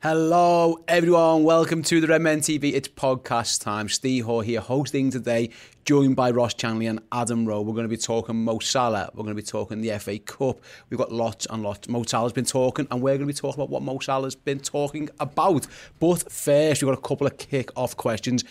Hello, everyone. Welcome to the Red Men TV. It's podcast time. Steve Hoare here, hosting today, joined by Ross Chanley and Adam Rowe. We're going to be talking Mo Salah. We're going to be talking the FA Cup. We've got lots and lots. Mo Salah's been talking, and we're going to be talking about what Mo Salah's been talking about. But first, we've got a couple of kick-off questions.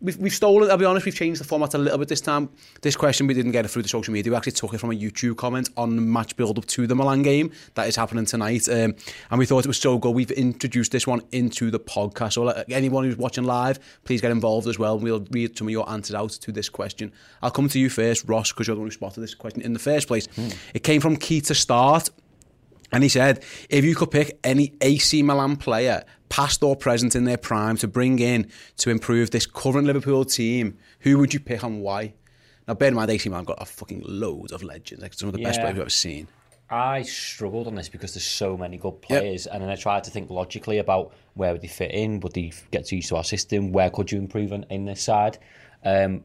We've, we've stolen, I'll be honest, we've changed the format a little bit this time. This question, we didn't get it through the social media. We actually took it from a YouTube comment on the match build up to the Milan game that is happening tonight. Um, and we thought it was so good. We've introduced this one into the podcast. So, anyone who's watching live, please get involved as well. We'll read some of your answers out to this question. I'll come to you first, Ross, because you're the one who spotted this question in the first place. Hmm. It came from Key to Start. And he said, if you could pick any AC Milan player, past or present in their prime, to bring in to improve this current Liverpool team, who would you pick and why? Now, bear in mind, AC Milan got a fucking load of legends, like some of the yeah. best players I've ever seen. I struggled on this because there's so many good players, yep. and then I tried to think logically about where would they fit in, would they get used to our system, where could you improve in, in this side. Um,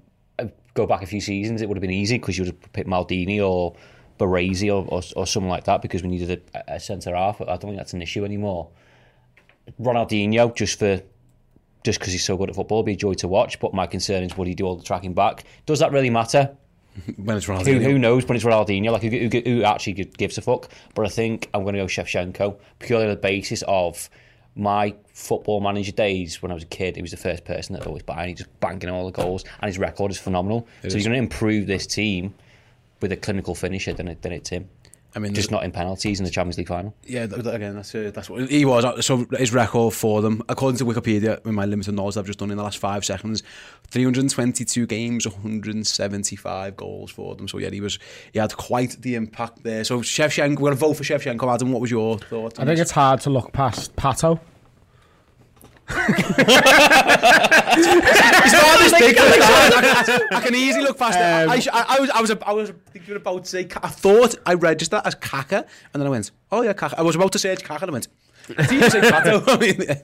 go back a few seasons, it would have been easy because you would have picked Maldini or Baresi or, or, or something like that because we needed a, a centre half. I don't think that's an issue anymore. Ronaldinho, just for just because he's so good at football, be a joy to watch. But my concern is, would he do all the tracking back? Does that really matter? when it's Ronaldinho. Who, who knows when it's Ronaldinho? Like, who, who, who, actually gives a fuck? But I think I'm going to go Shevchenko purely on the basis of my football manager days when I was a kid. He was the first person that always buying. He just banking all the goals, and his record is phenomenal. It so is. he's going to improve this team with a clinical finisher than, it, than it's him. I mean, just not in penalties in the Champions League final. Yeah, again, that's uh, that's what he was. So his record for them, according to Wikipedia, with my limited knowledge I've just done in the last five seconds, 322 games, 175 goals for them. So yeah, he was he had quite the impact there. So Shevchenko, we're gonna vote for Shevchenko. Adam, what was your thought? I think this? it's hard to look past Pato. I can easily look past um, it. I, I, I, was, I was, I was thinking about to say. I thought I registered as Kaka, and then I went, "Oh yeah, Kaka." I was about to search Kaka, and I went, "Did you say Pato?" I mean,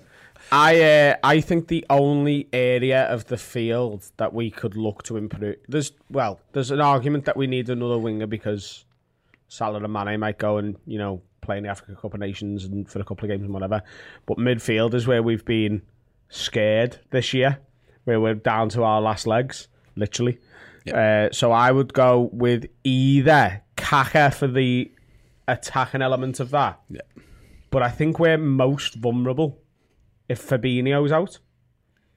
I uh, I think the only area of the field that we could look to improve there's well there's an argument that we need another winger because Salah and Mane might go and you know play in the Africa Cup of Nations and for a couple of games and whatever. But midfield is where we've been scared this year, where we're down to our last legs, literally. Yep. Uh, so I would go with either Kaka for the attacking element of that. Yep. But I think we're most vulnerable if Fabinho's out.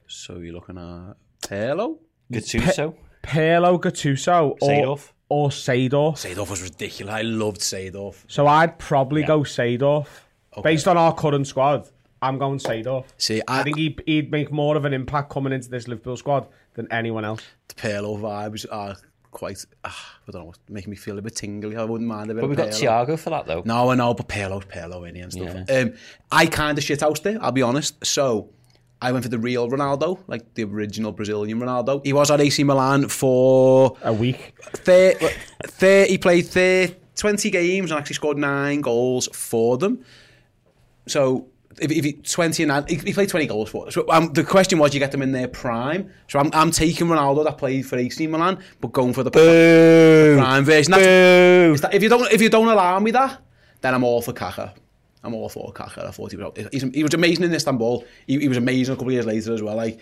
So you're looking at Pirlo? Gattuso? P- Pirlo, Gattuso. Or, or Seedorf. Seedorf was ridiculous. I loved Seedorf. So I'd probably yeah. go Seedorf. Okay. Based on our current squad, I'm going Seedorf. See, I, I think he'd, he'd, make more of an impact coming into this Liverpool squad than anyone else. The Pirlo vibes are quite, uh, I don't know, making me feel a bit tingly. I wouldn't mind a bit But we've got Thiago for that, though. No, I know, but Pirlo's Pirlo in and stuff. Yeah. Um, I kind of shit out there, I'll be honest. So I went for the real Ronaldo, like the original Brazilian Ronaldo. He was at AC Milan for a week. 30, 30 he played 30, 20 games and actually scored nine goals for them. So if, if he 20 and he, he played 20 goals for us. So um, the question was, you get them in their prime. So I'm, I'm taking Ronaldo that played for AC Milan, but going for the prime version. That, if you don't if you don't allow me that, then I'm all for Kaka. I'm all for Kaka. I thought he was, he's, he was amazing in Istanbul. He, he was amazing a couple of years later as well. Like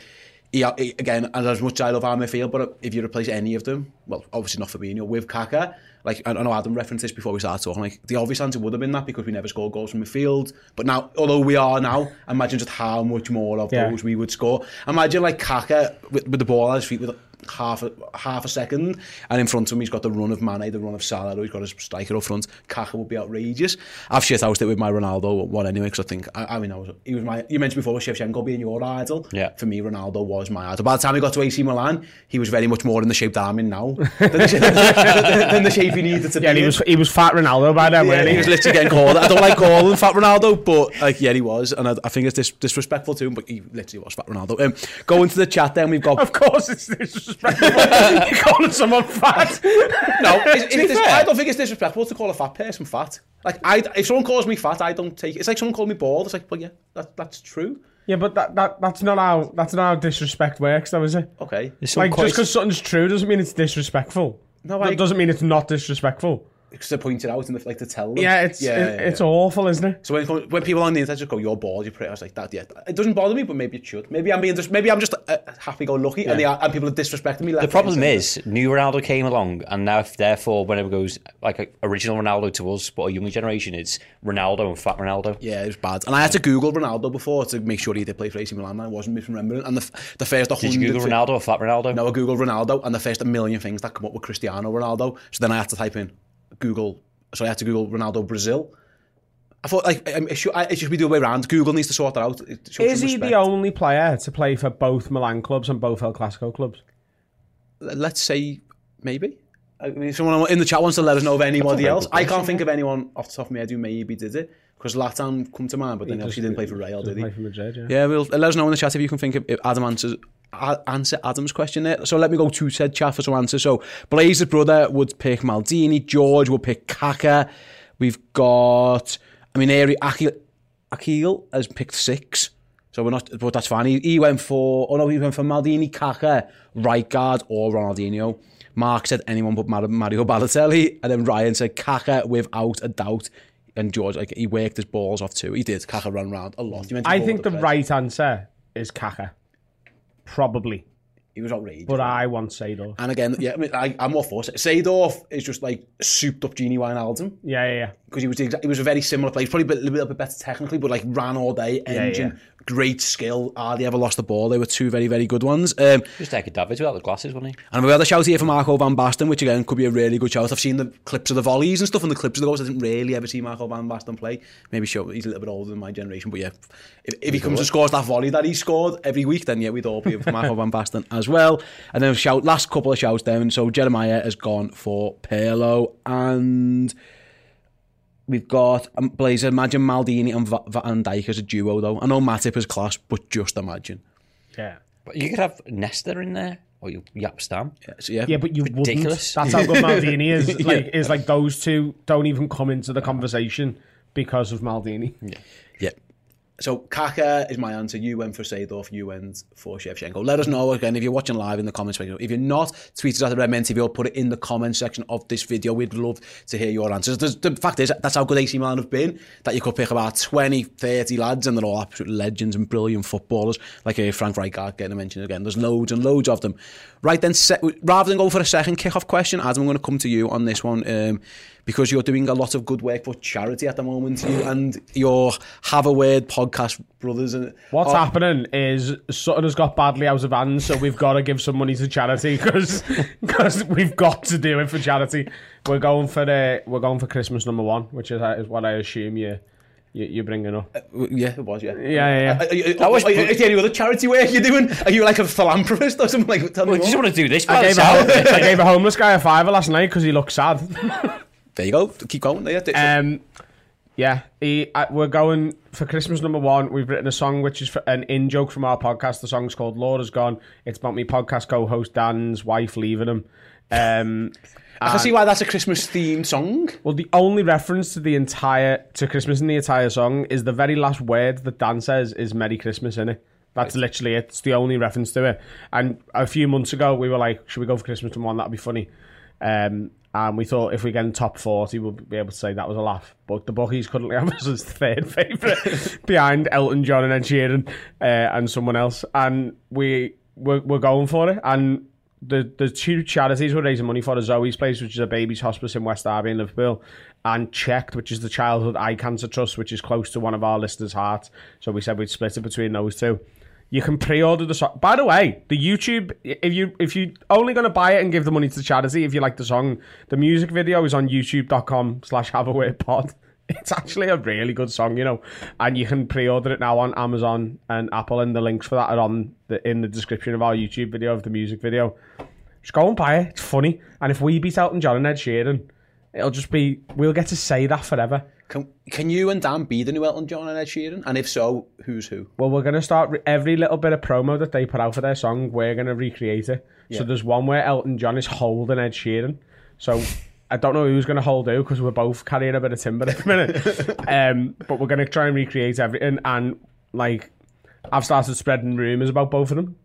he, he, again, and as much as I love our midfield, but if you replace any of them, well, obviously not Fabinho, with Kaka, like I, I know Adam referenced this before we started talking, like the obvious answer would have been that because we never scored goals from midfield. But now, although we are now, imagine just how much more of Yeah. those we would score. Imagine like Kaka with, with the ball at his feet with half a, half a second, and in front of him he's got the run of Mane, the run of Salah, he's got his striker up front. Kaka would be outrageous. I've shit housed it with my Ronaldo one anyway because I think I, I mean I was he was my you mentioned before Shevchenko being your idol. Yeah. For me, Ronaldo was my idol. By the time he got to AC Milan, he was very much more in the shape that I'm in now than the, shape, than the shape he needed to Yeah, be. he was he was fat Ronaldo by then, Yeah, wasn't he was literally getting called. I don't like calling Fat Ronaldo, but like yeah, he was, and I, I think it's dis- disrespectful to him. But he literally was Fat Ronaldo. Um, going to the chat, then we've got Of course, it's disrespectful. You're calling someone fat. no. It's, be it's dis- I don't think it's disrespectful to call a fat person fat. Like I, if someone calls me fat, I don't take. It's like someone called me bald. It's like, well, yeah, that, that's true. Yeah, but that, that that's not how that's not how disrespect works, though, is it? Okay. There's some Like quite- just because something's true doesn't mean it's disrespectful. No, That doesn't mean it's not disrespectful. Because to point it out and like to tell them. Yeah, it's yeah, it, yeah, it's yeah. awful, isn't it? So when, when people on the internet just go, "You're bald," you're pretty. I was like, "That, yeah." It doesn't bother me, but maybe it should. Maybe I'm being just. Maybe I'm just uh, happy-go-lucky, and, they are, and people are disrespecting me. The problem is, new Ronaldo came along, and now, if therefore, whenever goes like a, original Ronaldo to us, but a younger generation, it's Ronaldo and Fat Ronaldo. Yeah, it was bad. And I had to Google Ronaldo before to make sure he did play for AC Milan. and I wasn't misremembering. And the, the first Did you Google Ronaldo or Fat Ronaldo? No, I Googled Ronaldo, and the first a million things that come up with Cristiano Ronaldo. So then I had to type in Google. So I had to Google Ronaldo Brazil. I thought like it should, I- it should be the other way around. Google needs to sort that out. Is he respect. the only player to play for both Milan clubs and both El Clasico clubs? Let's say maybe. I mean, someone in the chat wants to let us know of anybody else. I can't think of anyone off the top of my head who maybe did it because Zlatan come to mind, but then obviously didn't play for Real, did he? Play for Madrid, yeah. Yeah, we'll let us know in the chat if you can think of if Adam answers a- answer Adam's question there. So let me go to said chat for some answers. So Blaze's brother would pick Maldini, George would pick Kaka. We've got I mean Ari Akil Akil has picked six. So we're not but that's fine. He, he went for oh no, he went for Maldini, Kaka, Rijkaard or Ronaldinho. Mark said anyone but Mario Balotelli, and then Ryan said Kaka without a doubt. And George, like he worked his balls off too. He did. Kaka ran around a lot. I think the right answer is Kaka. Probably. He was outrageous. But I want Seedorf. and again, yeah, I mean, I, I'm all for it. Seedorf is just like souped up Gini Wijnaldum Yeah, yeah, yeah. Because he was exact, he was a very similar player. He's probably a, bit, a little bit better technically, but like ran all day, engine, yeah. great skill. Hardly ever lost the ball. They were two very very good ones. Um, Just Edgar Davids without the glasses, wasn't he? and we had a shout here for Marco van Basten, which again could be a really good shout. I've seen the clips of the volleys and stuff and the clips of the goals. I didn't really ever see Marco van Basten play. Maybe show he's a little bit older than my generation, but yeah, if, if he comes and scores that volley that he scored every week, then yeah, we'd all be for Marco van Basten as well. And then shout last couple of shouts down. So Jeremiah has gone for Pirlo and. We've got um, Blazer. Imagine Maldini and Van Dijk as a duo, though. I know Matip is class, but just imagine. Yeah. But you could have Nesta in there, or you Jaap Stam. Yeah, so yeah, Yeah, but you Ridiculous. wouldn't. That's how good Maldini is. Like, is like those two don't even come into the conversation because of Maldini. Yeah. So Kaka is my answer. You went for Seedorf. You went for Shevchenko. Let us know again if you're watching live in the comments. If you're not, tweet us at the Red TV or put it in the comments section of this video. We'd love to hear your answers. The, fact is, that's how good AC Milan have been. That you could pick about 20, 30 lads and they're all absolute legends and brilliant footballers. Like uh, Frank Rijkaard getting mentioned again. There's loads and loads of them. Right then, se- rather than go for a second kick-off question, Adam, I'm going to come to you on this one. Um, because you're doing a lot of good work for charity at the moment, you and your Have a Word podcast brothers. And What's Oh, happening is Sutton has got badly out of hand, so we've got to give some money to charity because because we've got to do it for charity. We're going for the we're going for Christmas number one, which is, is what I assume you, you you're bringing up. Uh, yeah, it was. Yeah, Yeah, yeah, yeah. Uh, are, you- That was are you- good. is there any other charity work you're doing? Are you like a philanthropist or something? Like, tell me I more. just want to do this. I gave, a, the ho- I gave a homeless guy a fiver last night because he looked sad. There you go. Keep going. Yeah, Um, yeah, he, uh, we're going for Christmas number one. We've written a song which is for, an in joke from our podcast. The song's called Laura's Gone. It's about me podcast co-host Dan's wife leaving him. Um, I can see why that's a Christmas themed song. well, the only reference to the entire to Christmas in the entire song is the very last word that Dan says is "Merry Christmas" in it. That's literally it. It's the only reference to it. And a few months ago, we were like, "Should we go for Christmas number one? That'd be funny." Um, and we thought if we get in top 40, we'll be able to say that was a laugh. But the bookies currently have us as third favourite behind Elton John and Ed Sheeran uh, and someone else. And we we're, we're going for it. And the the two charities we're raising money for are Zoe's Place, which is a baby's hospice in West Derby in Liverpool, and CHECT, which is the Childhood Eye Cancer Trust, which is close to one of our listeners' hearts. So we said we'd split it between those two. You can pre-order the song. By the way, the YouTube if you if you only to buy it and give the money to charity if you like the song, the music video is on youtube.com slash pod. It's actually a really good song, you know, and you can pre-order it now on Amazon and Apple, and the links for that are on the in the description of our YouTube video of the music video. Just go and buy it. It's funny, and if we beat Elton John and Ed Sheeran, it'll just be we'll get to say that forever. Can, can you and Dan be the new Elton John and Ed Sheeran? And if so, who's who? Well, we're gonna start re- every little bit of promo that they put out for their song. We're gonna recreate it. So there's one where Elton John is holding Ed Sheeran. So I don't know who's gonna hold who because we're both carrying a bit of timber at the minute. um, but we're gonna try and recreate everything. And like, I've started spreading rumors about both of them.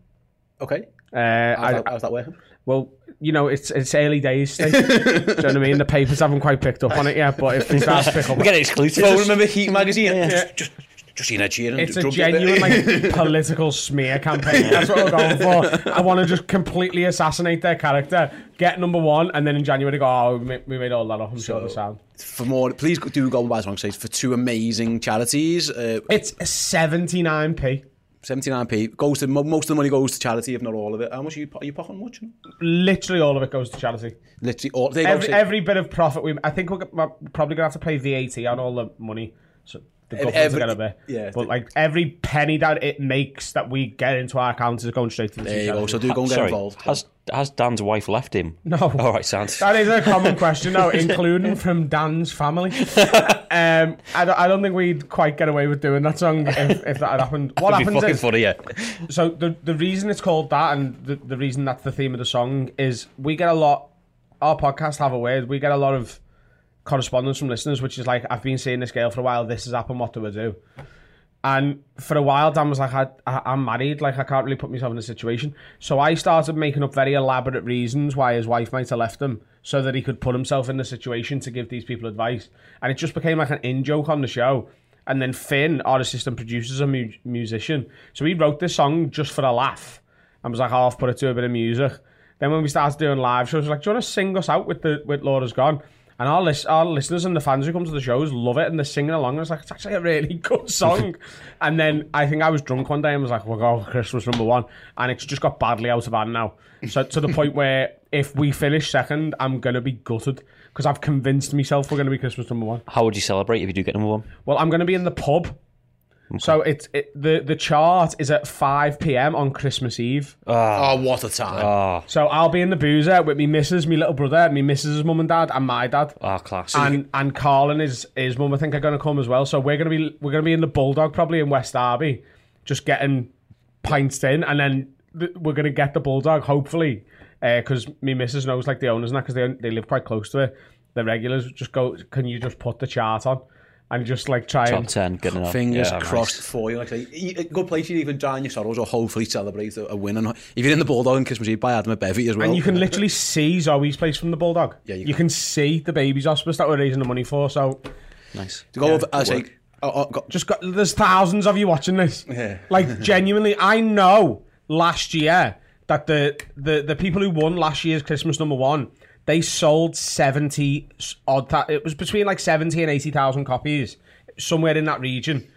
Okay. Uh, How's, I, that, how's that working? well, you know, it's it's early days. Steve. Do you know what I mean? The papers haven't quite picked up on it yet, but if they start to pick up, We get it exclusive. Oh, remember Heat magazine? Just, just, just seen Ed Sheeran. It's a drunk bit. genuine like political smear campaign. That's what we're going for. I want to just completely assassinate their character, get number one, and then in January go, oh, we made, we made all that up. I'm sure the sound. for more, please do go and buy song says for two amazing charities. Uh, It's 79p. 79p goes to most of the money goes to charity, if not all of it. How much are you, po- are you pocketing much? Literally all of it goes to charity. Literally all. They Every, every, every bit of profit we, I think we're, we're probably gonna have to pay VAT on all the money. So the government's every- gonna be. yeah, but like every penny that it makes that we get into our account is going straight to the there you go. So do go and get Sorry, involved. has has Dan's wife left him? No. All right, sounds. That is a common question, though, including from Dan's family. Um, I, don't, I don't think we'd quite get away with doing that song if, if that had happened. What It'd be fucking is, funny, yeah. so the the reason it's called that, and the, the reason that's the theme of the song is we get a lot. Our podcast have a word. We get a lot of correspondence from listeners, which is like, I've been seeing this girl for a while. This has happened. What do I do? And for a while, Dan was like, I, I, I'm married, like I can't really put myself in a situation. So I started making up very elaborate reasons why his wife might have left him so that he could put himself in the situation to give these people advice. And it just became like an in joke on the show. And then Finn, our assistant producer, is a mu- musician. So he wrote this song just for a laugh and was like, oh, I've put it to a bit of music. Then when we started doing live shows, we were like, do you want to sing us out with the with Laura's Gone? And our, lis- our listeners and the fans who come to the shows love it and they're singing along. I was like, it's actually a really good song. and then I think I was drunk one day and was like, we'll go for Christmas number one. And it's just got badly out of hand now. So to the point where if we finish second, I'm going to be gutted because I've convinced myself we're going to be Christmas number one. How would you celebrate if you do get number one? Well, I'm going to be in the pub. So it's it, the the chart is at 5 p.m. on Christmas Eve. Ah. Oh, what a time! Ah. So I'll be in the boozer with me missus, me little brother, me missus's mum and dad, and my dad. Ah, class. and and Carl and his his mum I think are going to come as well. So we're going to be we're going to be in the Bulldog probably in West Derby, just getting pints in, and then th- we're going to get the Bulldog hopefully, uh, because me missus knows like the owners and that because they they live quite close to it. The regulars just go, can you just put the chart on, and just like try Top and 10, good enough. Fingers Yeah, crossed nice. for you. Like, I say, e- a good place you even drown your sorrows or hopefully celebrate a, a win. And if you're in the Bulldog on Christmas Eve, buy Adam a bevy as well. And you can literally see Zoe's place from the Bulldog. Yeah, you you, can. see the baby's hospice that we're raising the money for. So Nice. to go over. I good say, oh, oh, go, just got there's thousands of you watching this. Yeah. Like genuinely, I know last year that the the the people who won last year's Christmas number one, they sold seventy odd. Th- it was between like seventy and eighty thousand copies, somewhere in that region.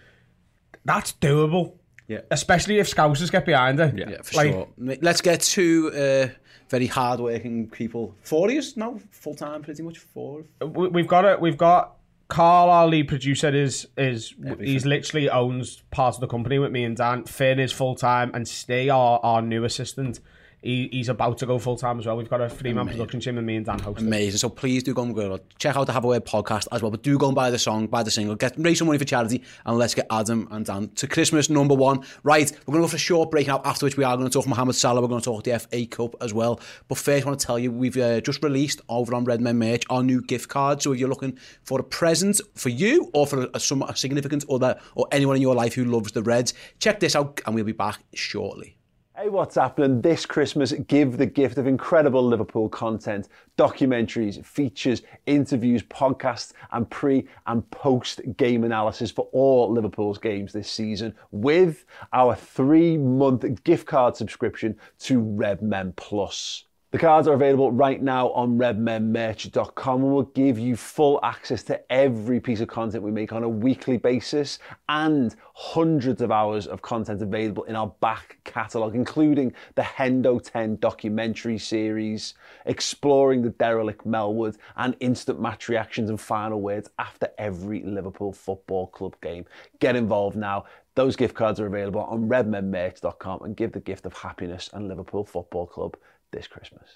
That's doable. Yeah. Especially if Scousers get behind it. yeah, for Like, sure. Let's get two uh, very hard-working people. Four years now, full time, pretty much four. we- we've got it. We've got Carl, our lead producer, is is he's literally owns part of the company with me and Dan. Finn is full time, and Stay, our our new assistant, he, he's about to go full time as well. We've got a three man production team, and me and Dan host. it. Amazing. So please do go and go check out the Have a Word podcast as well. But do go and buy the song, buy the single, get raise some money for charity, and let's get Adam and Dan to Christmas number one. Right, we're going to go for a short break now. After which we are going to talk Mohamed Salah. We're going to talk the FA Cup as well. But first, I want to tell you we've uh, just released over on Red Men Merch our new gift card. So if you're looking for a present for you or for a, some a significant other or anyone in your life who loves the Reds, check this out, and we'll be back shortly. Hey, what's happening? This Christmas, give the gift of incredible Liverpool content, documentaries, features, interviews, podcasts, and pre and post game analysis for all Liverpool's games this season with our three month gift card subscription to RedMen Plus. The cards are available right now on redmenmerch.com and will give you full access to every piece of content we make on a weekly basis and hundreds of hours of content available in our back catalogue, including the Hendo 10 documentary series, exploring the derelict Melwood, and instant match reactions and final words after every Liverpool Football Club game. Get involved now. Those gift cards are available on redmenmerch.com and give the gift of happiness and Liverpool Football Club this Christmas.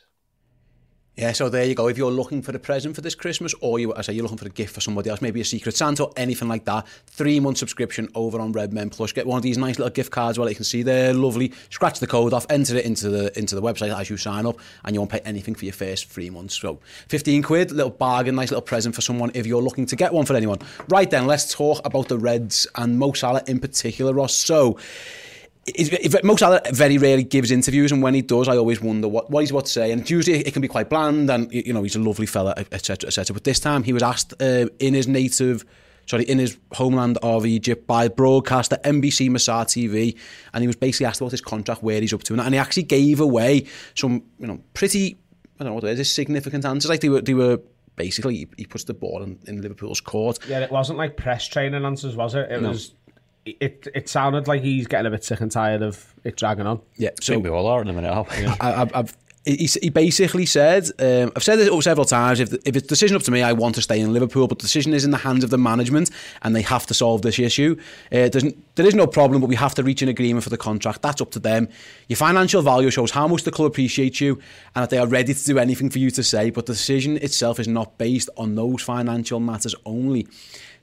Yeah, so there you go. If you're looking for a present for this Christmas, or you, as I say you're looking for a gift for somebody else, maybe a Secret Santa or anything like that, three month subscription over on Red Men Plus. Get one of these nice little gift cards. Well, you can see they're lovely. Scratch the code off, enter it into the into the website as you sign up, and you won't pay anything for your first three months. So, fifteen quid, little bargain, nice little present for someone if you're looking to get one for anyone. Right then, let's talk about the Reds and Mo Salah in particular, Ross. So if Mo Salah very rarely gives interviews, and when he does, I always wonder what, what he's about to say. And usually it can be quite bland, and you know he's a lovely fella, etc., etc. But this time he was asked uh, in his native, sorry, in his homeland of Egypt by broadcaster MBC Masr TV, and he was basically asked about his contract, where he's up to, and he actually gave away some, you know, pretty, I don't know what it is, significant answers. Like they were, they were basically he, he puts the ball in, in Liverpool's court. Yeah, it wasn't like press training answers, was it? It no. was it it sounded like he's getting a bit sick and tired of it dragging on. Yeah, so we all are in a minute. I, I've, he, he basically said, um, I've said this several times, if, if it's decision up to me, I want to stay in Liverpool, but the decision is in the hands of the management and they have to solve this issue. Uh, there is no problem, but we have to reach an agreement for the contract. That's up to them. Your financial value shows how much the club appreciates you and that they are ready to do anything for you to say, but the decision itself is not based on those financial matters only.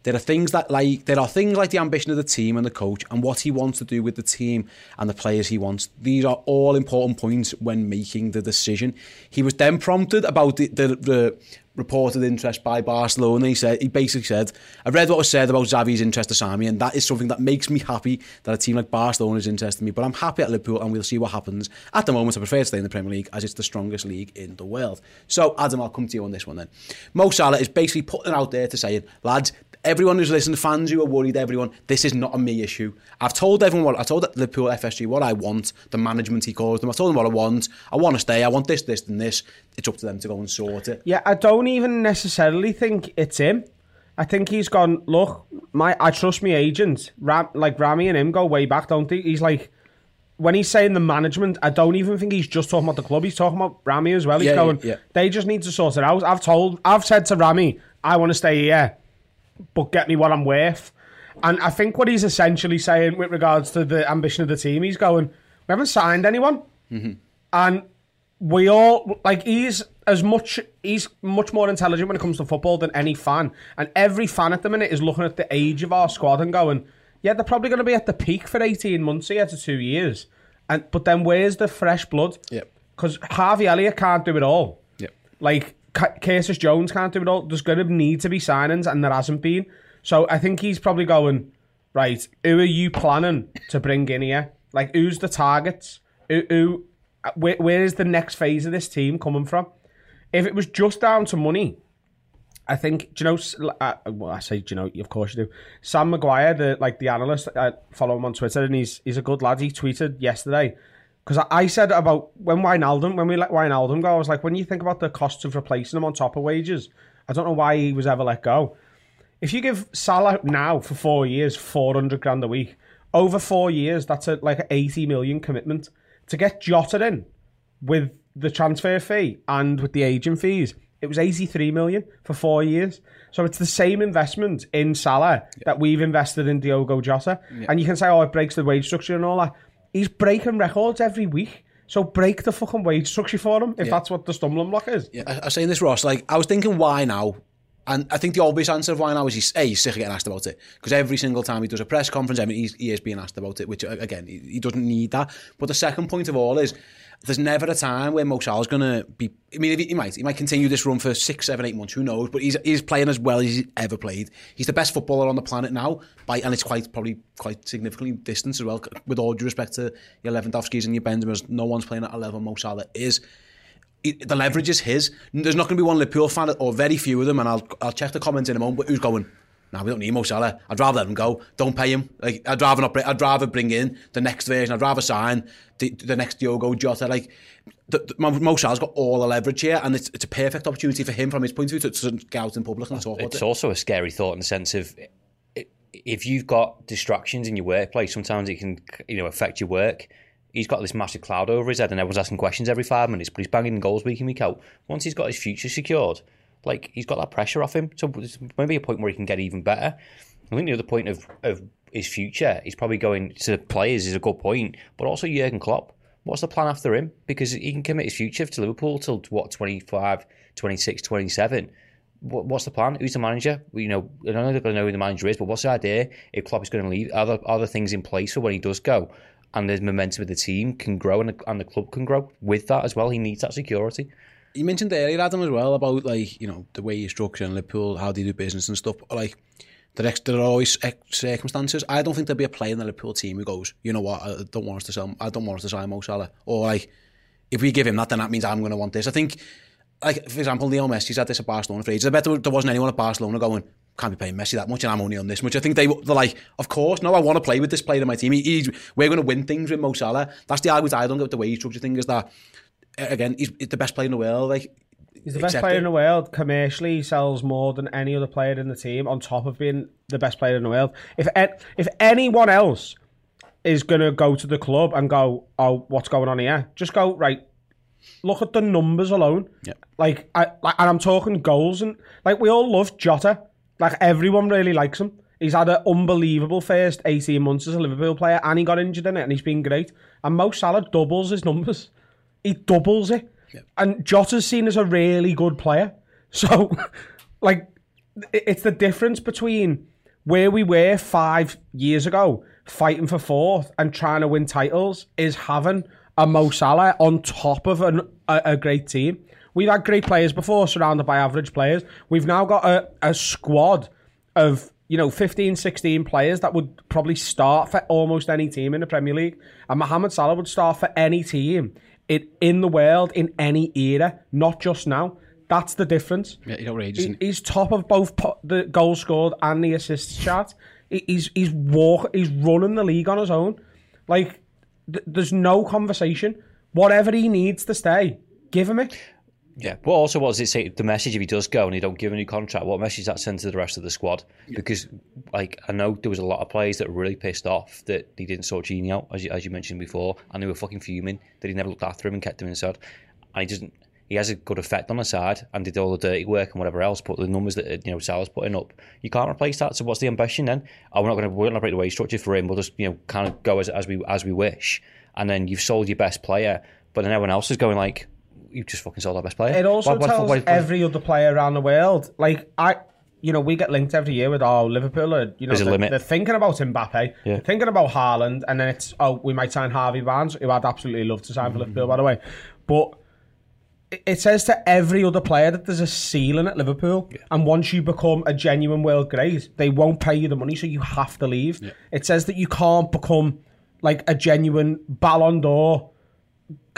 There are things that like there are things like the ambition of the team and the coach and what he wants to do with the team and the players he wants. These are all important points when making the decision. He was then prompted about the, the, the reported interest by Barcelona. He said he basically said, "I've read what was said about Xavi's interest to Sami, and that is something that makes me happy that a team like Barcelona is interested in me. But I'm happy at Liverpool, and we'll see what happens. At the moment, I prefer to stay in the Premier League as it's the strongest league in the world. So, Adam, I'll come to you on this one then. Mo Salah is basically putting out there to say, lads, everyone who's listening, fans who are worried, everyone, this is not a me issue. I've told everyone what I told Liverpool FSG what I want, the management he calls them. I told them what I want. I want to stay. I want this, this, and this. It's up to them to go and sort it. Yeah, I don't even necessarily think it's him. I think he's gone. Look, my I trust my agent. Ram, like Rami and him go way back, don't they? He's like. When he's saying the management, I don't even think he's just talking about the club. He's talking about Rami as well. He's yeah, going, yeah. they just need to sort it out. I've told, I've said to Rami, I want to stay here but get me what I'm worth. And I think what he's essentially saying with regards to the ambition of the team, he's going, we haven't signed anyone. Mm-hmm. And we all, like, he's as much, he's much more intelligent when it comes to football than any fan. And every fan at the minute is looking at the age of our squad and going, yeah, they're probably going to be at the peak for 18 months here to two years. And But then where's the fresh blood? Yep. Because Harvey Elliott can't do it all. Yep. Like, Curtis Jones can't do it all. There's going to need to be signings, and there hasn't been. So I think he's probably going right. Who are you planning to bring in here? Like, who's the targets? Who, who where, where is the next phase of this team coming from? If it was just down to money, I think do you know? Uh, well, I say do you know? Of course you do. Sam McGuire, the like the analyst, I follow him on Twitter, and he's he's a good lad. He tweeted yesterday because I, I, said about when Wijnaldum, when we let Wijnaldum go, I was like, when you think about the costs of replacing him on top of wages, I don't know why he was ever let go. If you give Salah now for four years, 400 grand a week, over four years, that's a, like an 80 million commitment. To get Jota in with the transfer fee and with the agent fees, it was 83 million for four years. So it's the same investment in Salah yeah. that we've invested in Diogo Jota. Yeah. And you can say, oh, it breaks the wage structure and all that he's breaking records every week. So break the fucking wage structure for him if yeah. that's what the stumbling block is. Yeah, I, I was saying this, Ross. Like I was thinking, why now? And I think the obvious answer of why now is he's, a, he's sick of getting asked about it. Because every single time he does a press conference, I mean, he's, he is being asked about it, which, uh, again, he, he doesn't need that. But the second point of all is, there's never a time where Mo Salah's going to be. I mean, he, he, might he might continue this run for six, seven, eight months. Who knows? But he's he's playing as well as he's ever played. He's the best footballer on the planet now, by and it's quite probably quite significantly distance as well. With all due respect to your Lewandowski's and your Benzema's, no one's playing at a level Mo Salah is. The leverage is his. There's not going to be one Liverpool fan, or very few of them, and I'll I'll check the comments in a moment. But who's going? Now we don't need Mo Salah. I'd rather let him go. Don't pay him. Like I'd rather not. I'd rather bring in the next version. I'd rather sign the, the next Diogo Jota. Like the, the, Mo Salah's got all the leverage here, and it's, it's a perfect opportunity for him from his point of view to, to get out in public and talk It's it. It's also a scary thought in the sense of if you've got distractions in your workplace, sometimes it can you know affect your work. He's got this massive cloud over his head, and everyone's asking questions every five minutes. But he's banging goals week in week out. Once he's got his future secured, like he's got that pressure off him. So there's maybe a point where he can get even better. I think the other point of, of his future, he's probably going to players is a good point, but also Jurgen Klopp. What's the plan after him? Because he can commit his future to Liverpool till what 25, 26, 27. What's the plan? Who's the manager? You know, I don't know they're going to know who the manager is, but what's the idea if Klopp is going to leave? Are there, are there things in place for when he does go? And the momentum of the team can grow and the, and the club can grow with that as well. He needs that security. You mentioned earlier, Adam, as well about like you know the way you structure in Liverpool, how they do business and stuff. Like there, ex- are always circumstances. I don't think there'll be a player in the Liverpool team who goes, you know what, I don't want us to sell. I don't want us to sign Mo Salah. Or like, if we give him that, then that means I'm going to want this. I think, like for example, Leo Messi's had this at Barcelona for ages. I bet there, there wasn't anyone at Barcelona going, can't be paying Messi that much, and I'm only on this much. I think they they're like, of course, no, I want to play with this player in my team. He, we're going to win things with Mo Salah. That's the argument I don't get with the way he structure thing is that again, he's, he's the best player in the world. Like He's the best player in the world. Commercially, he sells more than any other player in the team. On top of being the best player in the world, if if anyone else is gonna go to the club and go, oh, what's going on here? Just go right. Look at the numbers alone. Yeah. Like, I, like, and I'm talking goals and like we all love Jota. Like everyone really likes him. He's had an unbelievable first 18 months as a Liverpool player, and he got injured in it, and he's been great. And Mo Salah doubles his numbers. He doubles it. And Jota's seen as a really good player. So, like, it's the difference between where we were five years ago, fighting for fourth and trying to win titles, is having a Mo Salah on top of an, a, a great team. We've had great players before, surrounded by average players. We've now got a, a squad of you know, 15, 16 players that would probably start for almost any team in the Premier League. And Mohamed Salah would start for any team in, in the world in any era, not just now. That's the difference. Yeah, he's outrageous. He, he's top of both po- the goals scored and the assists chart. He, he's he's walk he's running the league on his own. Like th- there's no conversation. Whatever he needs to stay, give him it. Yeah, but also what does it say? The message if he does go and he don't give a new contract, what message that send to the rest of the squad? Yeah. Because, like, I know there was a lot of players that were really pissed off that he didn't sort Gini out, as you, as you mentioned before, and they were fucking fuming that he never looked after him and kept him inside. And he doesn't. He has a good effect on the side and did all the dirty work and whatever else. But the numbers that you know Salah's putting up, you can't replace that. So what's the ambition then? Oh, we're not going to we're not break the wage structure for him. We'll just you know kind of go as, as we as we wish. And then you've sold your best player, but then everyone else is going like, you just fucking sold our best player. It also what, tells what, what, every other player around the world. Like I, you know, we get linked every year with our oh, Liverpool. Are, you know, they're, they're, thinking about Mbappe, yeah. thinking about Haaland, and then it's oh, we might sign Harvey Barnes, who I'd absolutely love to sign for mm-hmm. Liverpool, by the way. But it says to every other player that there's a ceiling at Liverpool, yeah. and once you become a genuine world great, they won't pay you the money, so you have to leave. Yeah. It says that you can't become like a genuine Ballon d'Or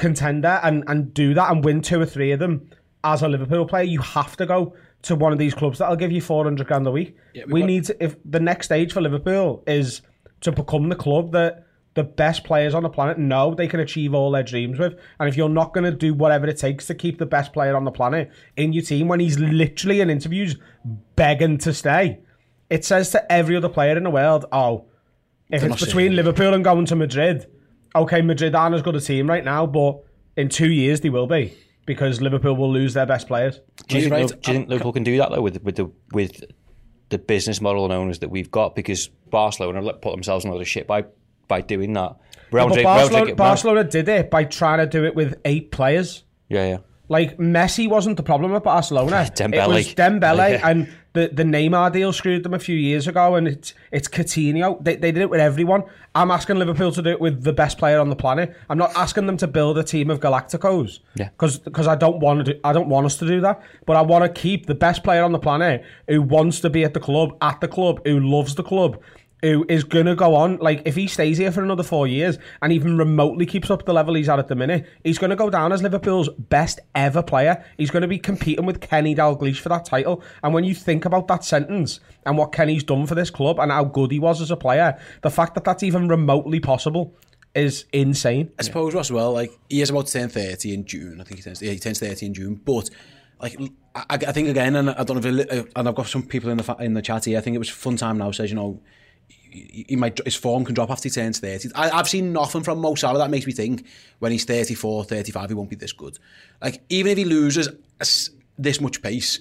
contender and, and do that and win two or three of them as a Liverpool player, you have to go to one of these clubs that'll give you 400 grand a week. Yeah, we got... need to, if the next stage for Liverpool is to become the club that the best players on the planet know they can achieve all their dreams with. And if you're not going to do whatever it takes to keep the best player on the planet in your team when he's literally in interviews begging to stay, it says to every other player in the world, oh, if it's between Liverpool and going to Madrid, okay, Madrid aren't as good a team right now, but in two years they will be because Liverpool will lose their best players. Do you, think, right. do you think uh, Liverpool can do that though with with the with the business model and owners that we've got? Because Barcelona put themselves in a lot of shit by by doing that. Real Madrid, Barcelona, Madrid, Barcelona did it by trying to do it with eight players. Yeah, yeah. Like Messi wasn't the problem at Barcelona. Dembele. It was Dembele, yeah. and the the Neymar deal screwed them a few years ago, and it's it's Coutinho. They, they did it with everyone. I'm asking Liverpool to do it with the best player on the planet. I'm not asking them to build a team of Galacticos. Yeah. because I don't want to. Do, I don't want us to do that. But I want to keep the best player on the planet who wants to be at the club, at the club, who loves the club. Who is gonna go on? Like, if he stays here for another four years and even remotely keeps up the level he's at at the minute, he's gonna go down as Liverpool's best ever player. He's gonna be competing with Kenny Dalglish for that title. And when you think about that sentence and what Kenny's done for this club and how good he was as a player, the fact that that's even remotely possible is insane. I suppose Ross well, like he is about to turn thirty in June. I think he turns yeah, he turns thirty in June. But like I, I think again, and I don't know if it, and I've got some people in the in the chat here. I think it was fun time now says you know he might his form can drop after he turns 30 I, I've seen nothing from Mo Salah that makes me think when he's 34 35 he won't be this good. Like even if he loses this much pace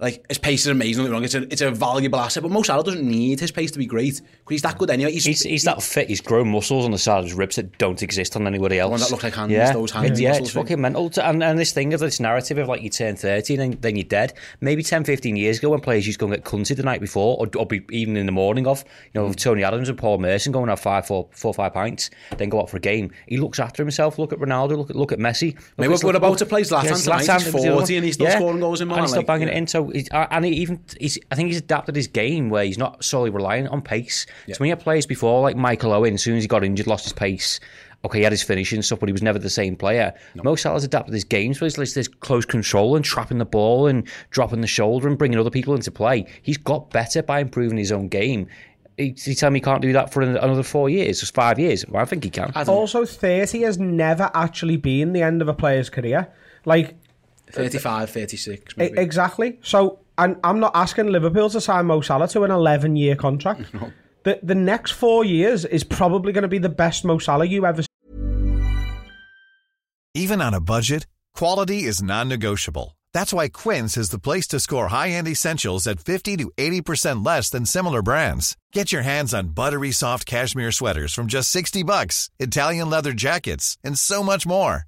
like his pace is amazing don't wrong it's a, it's a valuable asset but Mo Salah doesn't need his pace to be great because he's that good anyway he's, He's, he's that fit. He's grown muscles on the side of his ribs that don't exist on anybody oh, else. one that look like hands, yeah. those hands Yeah, muscles it's thing. fucking mental. To, and, and this thing of this narrative of like you turn 30 and then, then you're dead. Maybe 10, 15 years ago when players used to go and get cunted the night before or, or be even in the morning of, you know, with mm. Tony Adams and Paul Merson going out five, four, four, five pints, then go out for a game. He looks after himself. Look at Ronaldo. Look at look at Messi. Look Maybe we're about to play Zlatan Yes, tonight. Zlatan He's was the other 40 and he's still scoring goals in And Milan, he's still banging yeah. it in. So, he's, and he even, he's, I think he's adapted his game where he's not solely reliant on pace. So when you had players before, like Michael Owen, as soon as he got injured, lost his pace. Okay, he had his finishing stuff, but he was never the same player. Mo Salah's adapted his game, so he's like this close control and trapping the ball and dropping the shoulder and bringing other people into play. He's got better by improving his own game. You you tell me he can't do that for another four years, just five years. Well, I think he can. Also, 30 has never actually been the end of a player's career. Like, 35 36 E- maybe Exactly. So, and I'm not asking Liverpool to sign Mo Salah to an 11 year contract. The the next four years is probably going to be the best Mo Salah you ever Even on a budget, quality is non-negotiable. That's why Quince is the place to score high-end essentials at 50 to 80% less than similar brands. Get your hands on buttery soft cashmere sweaters from just 60 bucks, Italian leather jackets, and so much more.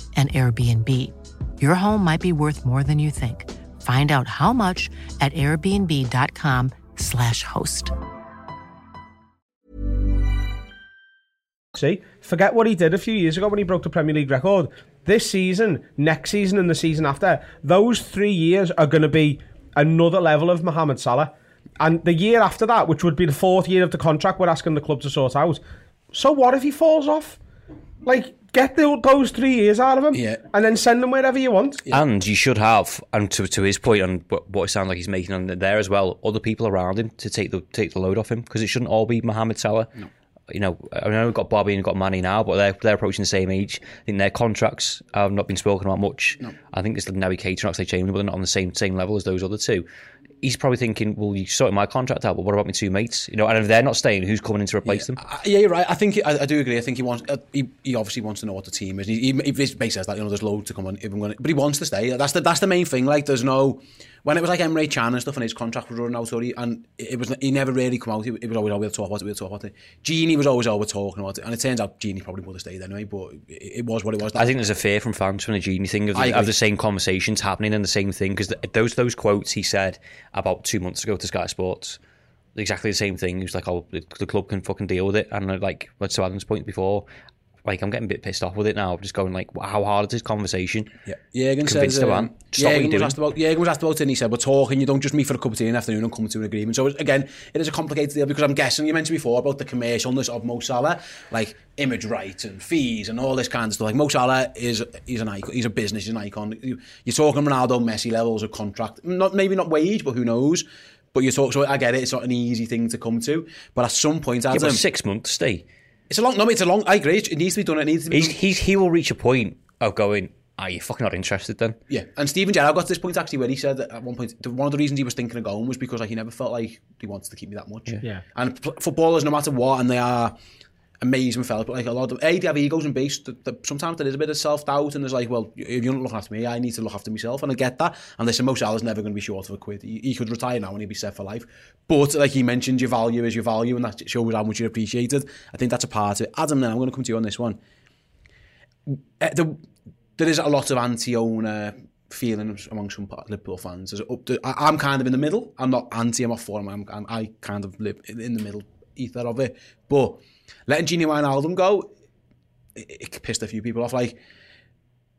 an Airbnb. Your home might be worth more than you think. Find out how much at airbnb.com/slash host. see. Forget what he did a few years ago when he broke the Premier League record. This season, next season, and the season after, those three years are going to be another level of Mohamed Salah. And the year after that, which would be the fourth year of the contract, we're asking the club to sort out. So what if he falls off? Like, get the, those three years out of him, Yeah. and then send them wherever you want. And you should have, and to, to his point on what, what it sounds like he's making on there as well, other people around him to take the take the load off him because it shouldn't all be Mohamed Salah. No. You know, I know we've got Bobby and we've got Mane now, but they're they're approaching the same age. I think their contracts have not been spoken about much. I think it's the Naby Keita and Oxlade Chamberlain, but they're not on the same same level as those other two. He's probably thinking, well, you sorted my contract out, but what about my two mates? You know, and if they're not staying, who's coming in to replace them? Uh, yeah, you're right. I think I, I do agree. I think he wants. Uh, he, he obviously wants to know what the team is. He, he, he basically says that you know there's loads to come on. If I'm gonna, but he wants to stay. That's the that's the main thing. Like there's no when it was like Emre Can and stuff, and his contract was running out, already, and it was he never really come out. He, it was always, oh, we'll talk about it, we'll talk about it. Gini was always over talking about it, and it turns out Gini probably would have stayed anyway, but it, it was what it was. I think there's a fear from fans from the Gini thing of the, of the same conversations happening and the same thing because those those quotes he said about two months ago to Sky Sports exactly the same thing. He was like, "Oh, the, the club can fucking deal with it," and like, what's to Adam's point before, like I'm getting a bit pissed off with it now. I'm just going like, how hard is this conversation? Yeah, Jurgen says, uh, the man. Stop was asked about. Was asked about it, and he said, "We're talking. You don't just meet for a cup of tea in the afternoon and come to an agreement." So again, it is a complicated deal because I'm guessing you mentioned before about the commercialness of Mo Salah, like image rights and fees and all this kind of stuff. Like Mo Salah is he's an icon. He's a business. He's an icon. You're talking Ronaldo, Messi levels of contract. Not maybe not wage, but who knows. But you talk, so I get it. It's not an easy thing to come to. But at some point, Adam, yeah, six months stay. It's a long. No, it's a long. I agree. It needs to be done. It needs to be. He's, he's, he will reach a point of going. Are you fucking not interested then? Yeah, and Steven Gerrard got to this point actually where he said that at one point one of the reasons he was thinking of going was because like he never felt like he wanted to keep me that much. Yeah, yeah. and footballers, no matter what, and they are amazing fellas, but like a lot of A, they have egos and base. Sometimes there is a bit of self doubt, and there's like, well, if you're not looking after me, I need to look after myself, and I get that. And listen, Mo Salah's never going to be short of a quid. He, he, could retire now and he'd be set for life. But like he mentioned, your value is your value, and that shows how much you're appreciated. I think that's a part of it. Adam, then I'm going to come to you on this one. Uh, the, there is a lot of anti-owner feeling among some Liverpool fans. To, I, am kind of in the middle. I'm not anti, I'm not for him. I'm, I'm, I kind of live in the middle ether of it. But letting Gini Wijnaldum go, it, it pissed a few people off. Like,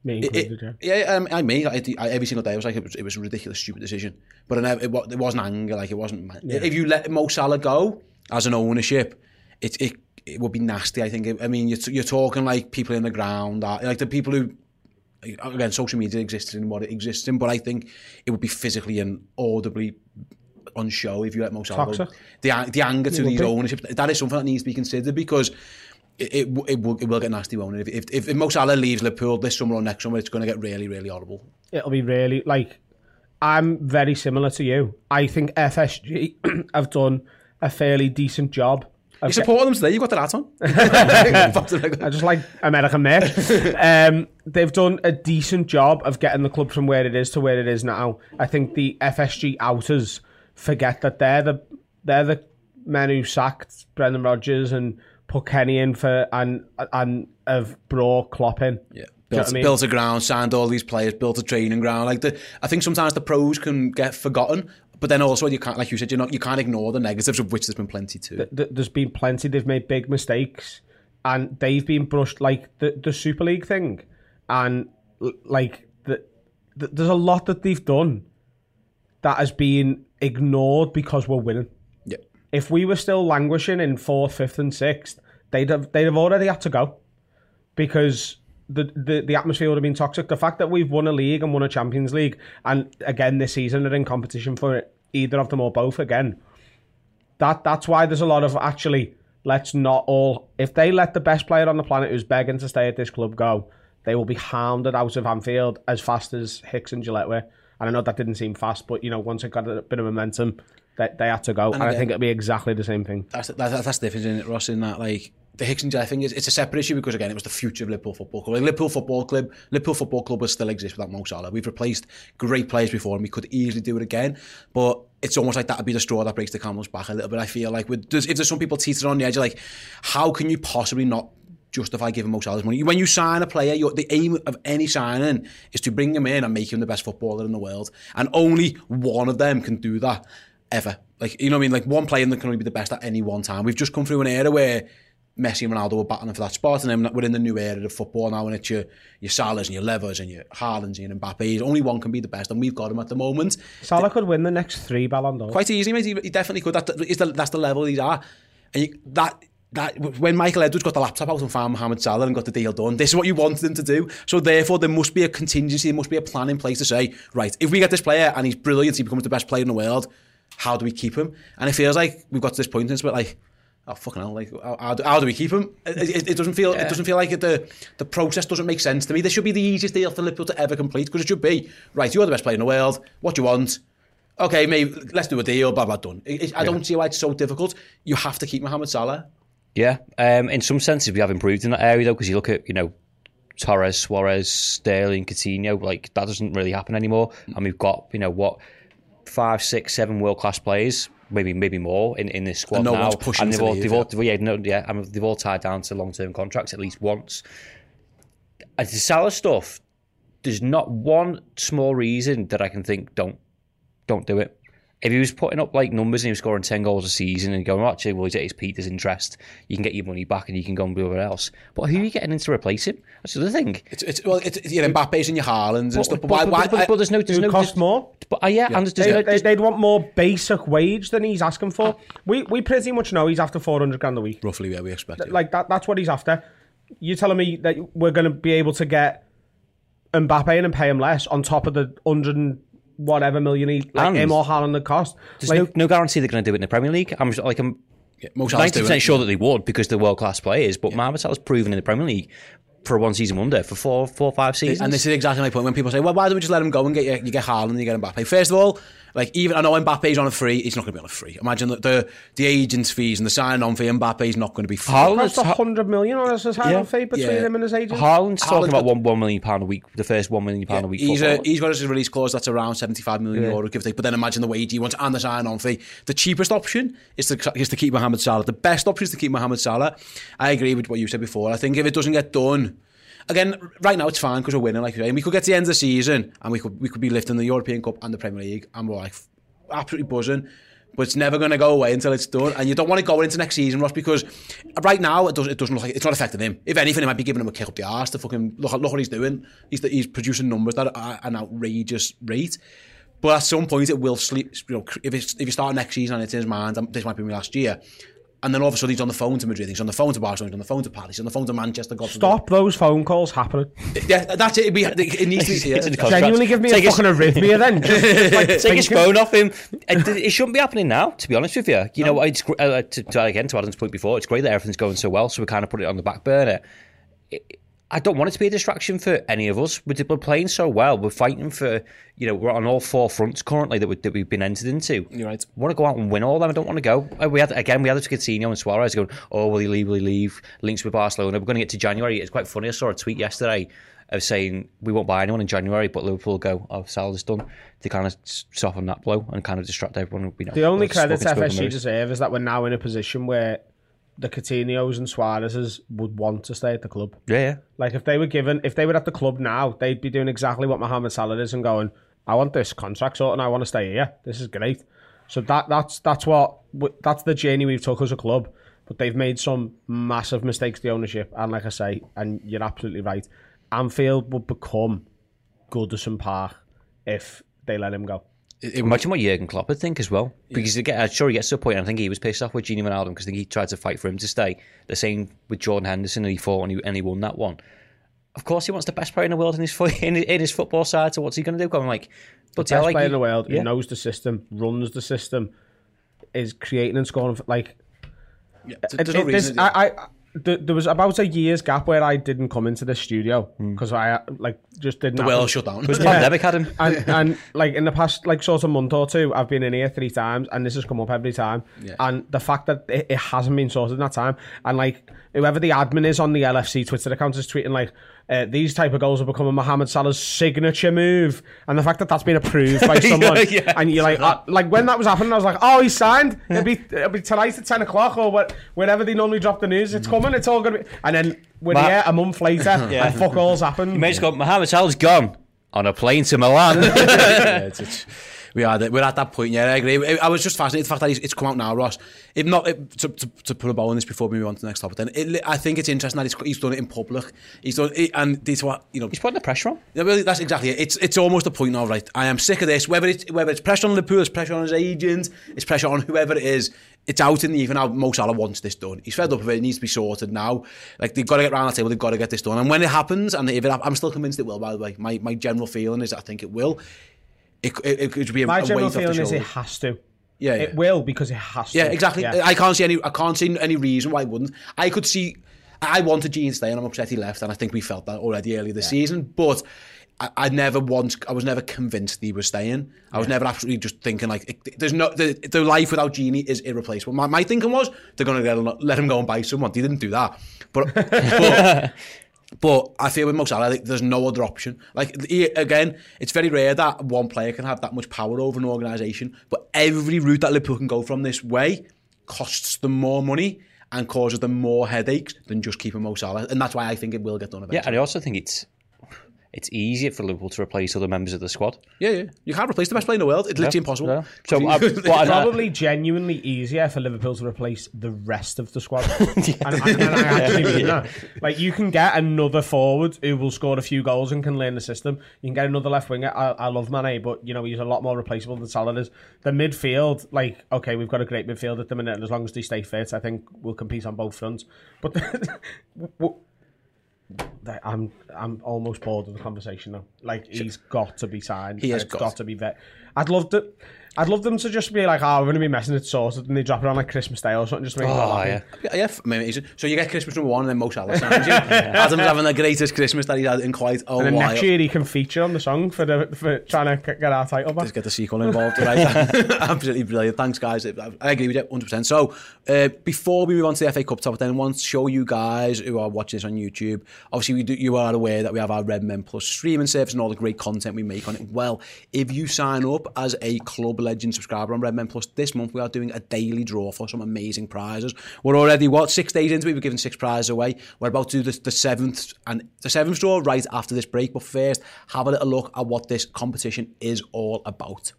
me included, it, yeah. Yeah, um, I me, I, I, every single day I was like, it was, it was a ridiculous, stupid decision. But it, it, it wasn't anger, like it wasn't. Yeah. If you let Mo Salah go as an ownership, it it, it would be nasty. I think. I mean, you're, you're talking like people in the ground, like the people who. Again, social media exists in what it exists in, but I think it would be physically and audibly on show if you let most go. The, the anger to these ownership, that is something that needs to be considered because it, it, it, will, it will get nasty, won't it? If, if, if Mo Salah leaves Liverpool this summer or next summer, it's going to get really, really horrible. It'll be really, like, I'm very similar to you. I think FSG have done a fairly decent job. You support them today, you've got the hat on. I just like American Nick. um, they've done a decent job of getting the club from where it is to where it is now. I think the FSG outers forget that they're the they're the men who sacked Brendan Rodgers and put Kenny in for and and have brought Klopp in. Yeah. Built, I mean? built a ground, signed all these players, built a training ground. Like the, I think sometimes the pros can get forgotten, but then also you can't, like you said, you not you can't ignore the negatives of which there's been plenty too. The, the, there's been plenty. They've made big mistakes, and they've been brushed like the the Super League thing, and like the, the there's a lot that they've done that has been ignored because we're winning. Yeah. If we were still languishing in fourth, fifth, and sixth, they'd have they'd have already had to go because the, the, the atmosphere would have been toxic. The fact that we've won a league and won a Champions League, and again this season are in competition for it, either of them or both again. That that's why there's a lot of actually let's not all if they let the best player on the planet who's begging to stay at this club go, they will be hounded out of Anfield as fast as Hicks and Gillett were. And I know that didn't seem fast, but you know, once it got a bit of momentum, they, they had to go. And, and again, I think it'll be exactly the same thing. That's that's, that's the difference in it, Ross. In that, like the Hicks and Gillett thing is it's a separate issue because again, it was the future of Liverpool Football Club. Like, Liverpool Football Club, Liverpool Football Club will still exist without Mo Salah. We've replaced great players before, and we could easily do it again. But it's almost like that would be the straw that breaks the camel's back a little bit. I feel like with if there's some people teetering on the edge, like how can you possibly not justify giving Mo Salah's money. When you sign a player, the aim of any signing is to bring him in and make him the best footballer in the world. And only one of them can do that ever. Like, you know what I mean? Like, one player that can only be the best at any one time. We've just come through an era where Messi and Ronaldo were battling for that spot, and then we're in the new era of football now, and it's your, your Salahs and your Levers and your Haalands and your Mbappes. Only one can be the best, and we've got him at the moment. Salah could win the next three Ballon d'Or. Quite easy, mate. He, definitely could. That, is the, that's the level these are. And you, that that when Michael Edwards got the laptop out and found Mohamed Salah and got the deal done, this is what you wanted him to do. So therefore, there must be a contingency, there must be a plan in place to say, right, if we get this player and he's brilliant, he becomes the best player in the world, how do we keep him? And it feels like we've got to this point, and it's a bit like, oh fucking hell, like how, how, do, how do we keep him? It, it, it doesn't feel, yeah. it doesn't feel like it, the the process doesn't make sense to me. This should be the easiest deal for Liverpool to ever complete because it should be right. You're the best player in the world. What do you want? okay, maybe let's do a deal, blah blah done. It, I don't see why it's so difficult. You have to keep Mohamed Salah. Yeah, um, in some senses we have improved in that area though, because you look at you know Torres, Suarez, Sterling, Coutinho, like that doesn't really happen anymore, and we've got you know what five, six, seven world class players. Maybe, maybe more in, in this squad And no now, and they've all, leave, they've all, yeah, no, yeah, and they've all tied down to long term contracts at least once. And the Salah stuff, there's not one small reason that I can think don't don't do it. If he was putting up like numbers and he was scoring ten goals a season and going, "Oh, actually, well, he's at his peak, there's interest. You can get your money back and you can go and do whatever else. But who are you getting in to replace him? That's the other thing. It's, it's well, it's, it's your Mbappe's and your Haalands and stuff. But, why? but, why but, but there's no, there's no cost there's- more. But uh, yeah, and there's, there's They, no, they, there's- they'd want more basic wage than he's asking for. We we pretty much know he's after four hundred grand a week. roughly where we expect. Like that. That's what he's after. You're telling me that we're going to be able to get Mbappe and pay him less on top of the hundred and whatever million he like And- him or Haaland the cost. there's Like, no, no guarantee they're going to do it in the Premier League. I'm like I'm Yeah, Mo Salah's ninety doing percent it. sure that they would because they're world class players. But Mohamed Salah's proven in the Premier League for a one season wonder for four, four, five seasons. And this is exactly my point. When people say, "Well, why don't we just let him go and get you, you get Haaland and you get Mbappe?" First of all, like even I know Mbappe's on a free, he's not going to be on a free. Imagine the the, the agents' fees and the sign on fee. Mbappe's not going to be free. cost Haaland's, a hundred million on us as Yeah. yeah. fee between Yeah. him and his agent. Haaland's talking Haaland's about got- one one million pound a week, the first one million pound a week. He's, a, footballer. he's got his release clause that's around 75 million euro, give or take. But then imagine the wage he wants and the sign on fee. The cheapest option is to, is to keep Mohamed Salah. The best option is to keep Mohamed Salah. I agree with what you said before. I think if it doesn't get done, again, right now it's fine because we're winning, like you say. And we could get to the end of the season and we could we could be lifting the European Cup and the Premier League and we're like absolutely buzzing. But it's never going to go away until it's done, and you don't want to go into next season, Ross, because right now it, does, it doesn't look like it's not affecting him. If anything, it might be giving him a kick up the arse to fucking look. Look what he's doing. He's he's producing numbers that are an outrageous rate. But at some point, it will sleep. You know, if if you start next season and it's in his mind, this might be my last year, and then all of a sudden he's on the phone to Madrid, he's on the phone to Barcelona, he's on the phone to Paris, he's on the phone to Manchester. God forbid. Stop those phone calls happening. Yeah, that's it. It'd be, it needs to be. Yeah. It's in the contract. Genuinely give me Take a his- fucking arrhythmia then. Just, just like Take his thinking- phone off him. It, it shouldn't be happening now, to be honest with you. You know, it's gr- uh, to, to, again to Adam's point before. It's great that everything's going so well, so we kind of put it on the back burner. It- I don't want it to be a distraction for any of us. We're, we're playing so well. We're fighting for, you know, we're on all four fronts currently that, we, that we've been entered into. You're right. I want to go out and win all of them. I don't want to go. Uh, We had again. We had it to Coutinho and Suarez going. Oh, will he leave? Will he leave? Links with Barcelona. We're going to get to January. It's quite funny. I saw a tweet yesterday of saying we won't buy anyone in January, but Liverpool go. Oh, Salah's done. To kind of soften that blow and kind of distract everyone. You know, The only credit spoken- spoken FSG words. deserve is that we're now in a position where the Coutinho's and Suarez's would want to stay at the club. Yeah, yeah. Like if they were given, if they were at the club now, they'd be doing exactly what Mohamed Salah is and going, "I want this contract sorted, and I want to stay here. This is great." So that that's that's what that's the journey we've took as a club. But they've made some massive mistakes, the ownership, and like I say, and you're absolutely right. Anfield would become Goodison Park if they let him go. It- it- Imagine what Jurgen Klopp would think as well. Because again, I'm sure he gets to a point, and I think he was pissed off with Gini Wijnaldum because I think he tried to fight for him to stay. The same with Jordan Henderson, and he fought and he, and he won that one. Of course, he wants the best player in the world in his in, in his football side. So what's he going to do? Going like, but Best like, player in the world, yeah. he knows the system, runs the system, is creating and scoring. Like yeah, uh, It- there's no it- this- reason. I, I, th- there was about a year's gap where I didn't come into the studio Hmm. because I like just didn't. the happen. world shut down. Because the pandemic had him. and and like in the past like sort of month or two, I've been in here three times, and this has come up every time. Yeah. And the fact that it, it hasn't been sorted in that time, and like whoever the admin is on the LFC Twitter account is tweeting like. Uh, these type of goals are becoming Mohamed Salah's signature move, and the fact that that's been approved by someone, yeah. and you're like, uh, like when that was happening, I was like, oh, he's signed. It'll be, it'll be tonight at ten o'clock or what, whenever they normally drop the news. It's coming. It's all gonna be. And then we're Ma- here a month later, and fuck all's happened. You may just go, Mohamed Salah's gone on a plane to Milan. yeah, it's, it's, we are we're at that point. Yeah, I agree. I was just fascinated the fact that he's, it's come out now, Ross. If not it, to, to, to put a bow on this before we move on to the next topic, then it, I think it's interesting that he's, he's done it in public. He's done it, and this what you know. He's putting the pressure on. Yeah, well, that's exactly it. It's it's almost a point now, right? I am sick of this. Whether it's whether it's pressure on Liverpool, it's pressure on his agent, it's pressure on whoever it is. It's out in the even now. Mo Salah wants this done. He's fed up of it. It needs to be sorted now. Like they've got to get round the table. They've got to get this done. And when it happens, and if it, I'm still convinced it will. By the way, my my general feeling is I think it will. It it, it could be a, My a general weight off the feeling is it has to. Yeah, yeah. It will because it has to. Yeah, exactly. Yeah. I can't see any. I can't see any reason why it wouldn't. I could see. I wanted Gini to stay, and I'm upset he left. And I think we felt that already earlier this season. But I, I never once, I was never convinced he was staying. I was never absolutely just thinking like, it- there's no, the, the life without Gini is irreplaceable. My, my thinking was they're going to let him go and buy someone. They didn't do that, but. but But I feel with Mo Salah, like, there's no other option. Like he, again, it's very rare that one player can have that much power over an organisation. But every route that Liverpool can go from this way costs them more money and causes them more headaches than just keeping Mo Salah. And that's why I think it will get done Yeah, eventually. and I also think it's it's easier for Liverpool to replace other members of the squad. Yeah, yeah. You can't replace the best player in the world. It's literally impossible. yeah. So, uh, I- but I- Probably genuinely easier for Liverpool to replace the rest of the squad. and, and, and I actually mean that. Like you can get another forward who will score a few goals and can learn the system. You can get another left winger. I, I love Mane, but you know he's a lot more replaceable than Salah is. The midfield, like okay, we've got a great midfield at the minute, and as long as they stay fit, I think we'll compete on both fronts. But w- I'm I'm almost bored of the conversation now. Like he's got to be signed. He has got got to be vet. I'd love to. I'd love them to just be like, "Oh, we're going to be messing it sorted," and they drop it on like Christmas Day or something. Just to make Oh, yeah. Yeah, yeah, amazing. So you get Christmas number one and then Mo Salah signs you. Adam's having the greatest Christmas that he's had in quite a And then while. next year he can feature on the song for the for trying to get our title back. Let's get the sequel involved, right? Absolutely brilliant. Thanks, guys. I I agree with you 100%. So, uh, before we move on to the FA Cup topic, then I want to show you guys who are watching this on YouTube. Obviously, we do, you are aware that we have our RedMen Plus streaming service and all the great content we make on it. Well, if you sign up as a Club Legend subscriber on RedMen Plus this month, we are doing a daily draw for some amazing prizes. We're already, what, six days into it? We've given six prizes away. We're about to do the, the seventh and the seventh draw right after this break. But first, have a little look at what this competition is all about.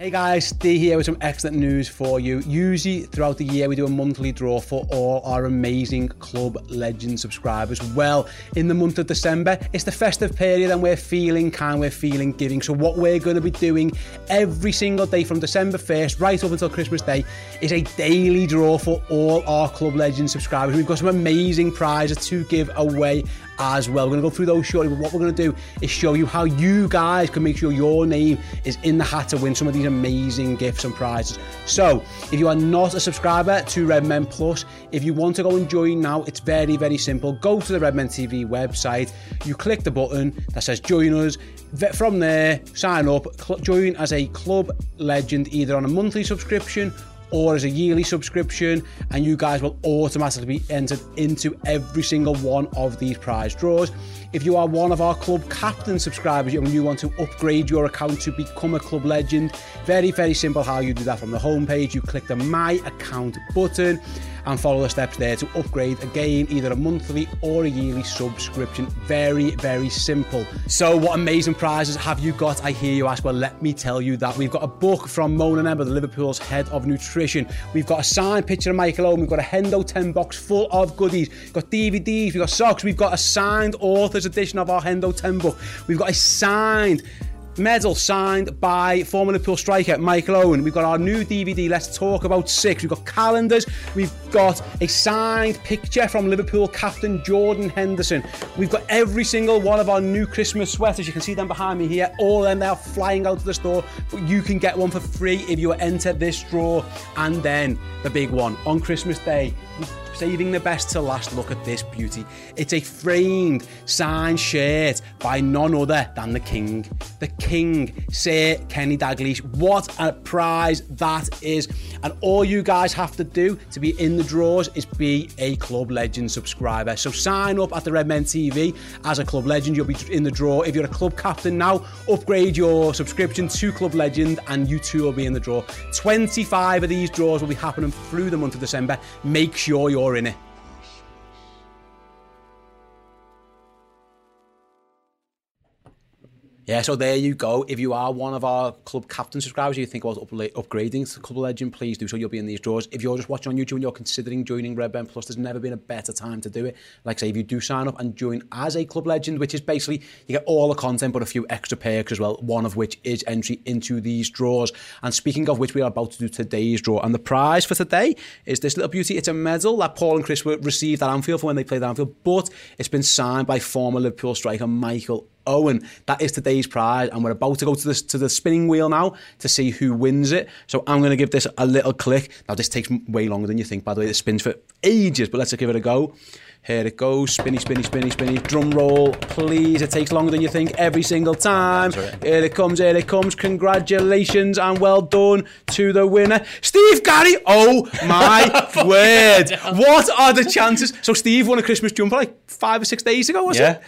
Hey guys, Steve here with some excellent news for you. Usually throughout the year we do a monthly draw for all our amazing Club Legend subscribers. Well, in the month of December, it's the festive period and we're feeling kind, we're feeling giving. So what we're going to be doing every single day from December 1st right up until Christmas Day is a daily draw for all our Club Legend subscribers. We've got some amazing prizes to give away as well. We're going to go through those shortly, but what we're going to do is show you how you guys can make sure your name is in the hat to win some of these amazing gifts and prizes. So, if you are not a subscriber to RedMen Plus, if you want to go and join now, it's very, very simple. Go to the Red Men TV website, you click the button that says join us. From there, sign up, join as a club legend either on a monthly subscription or as a yearly subscription, and you guys will automatically be entered into every single one of these prize draws. If you are one of our club captain subscribers and you want to upgrade your account to become a club legend, very, very simple how you do that from the homepage. You click the My Account button and follow the steps there to upgrade again, either a monthly or a yearly subscription. Very, very simple. So, what amazing prizes have you got? I hear you ask. Well, let me tell you that we've got a book from Mona Nemmer, the Liverpool's head of nutrition. We've got a signed picture of Michael Owen. We've got a Hendo 10 box full of goodies. We've got DVDs, we've got socks, we've got a signed author's edition of our Hendo 10 book. We've got a signed medal signed by former Liverpool striker Michael Owen. We've got our new DVD, Let's Talk About Six. We've got calendars. We've got a signed picture from Liverpool captain Jordan Henderson. We've got every single one of our new Christmas sweaters. You can see them behind me here. All of them, they're flying out of the store. But you can get one for free if you enter this draw. And then the big one on Christmas Day. Saving the best to last. Look at this beauty. It's a framed, signed shirt by none other than the King. The King, Sir Kenny Dalglish. What a prize that is. And all you guys have to do to be in the draws is be a Club Legend subscriber. So sign up at the Red Men TV as a Club Legend. You'll be in the draw. If you're a club captain now, upgrade your subscription to Club Legend and you too will be in the draw. 25 of these draws will be happening through the month of December. Make sure you're in it. Eh? Yeah, so there you go. If you are one of our club captain subscribers, you think about upgrading to Club Legend, please do so. You'll be in these draws. If you're just watching on YouTube and you're considering joining RedMen Plus, there's never been a better time to do it. Like I say, if you do sign up and join as a Club Legend, which is basically you get all the content but a few extra perks as well, one of which is entry into these draws. And speaking of which, we are about to do today's draw. And the prize for today is this little beauty. It's a medal that Paul and Chris received at Anfield for when they played Anfield, but it's been signed by former Liverpool striker Michael Owen. That is today's prize, and we're about to go to the to the spinning wheel now to see who wins it. So I'm going to give this a little click. Now this takes way longer than you think. By the way, it spins for ages, but let's give it a go. Here it goes. Spinny, spinny, spinny, spinny. Drum roll, please. It takes longer than you think every single time. Here it comes, here it comes. Congratulations and well done to the winner, Steve Gary. Oh my word. What are the chances? So, Steve won a Christmas jumper like five or six days ago, was Yeah. it?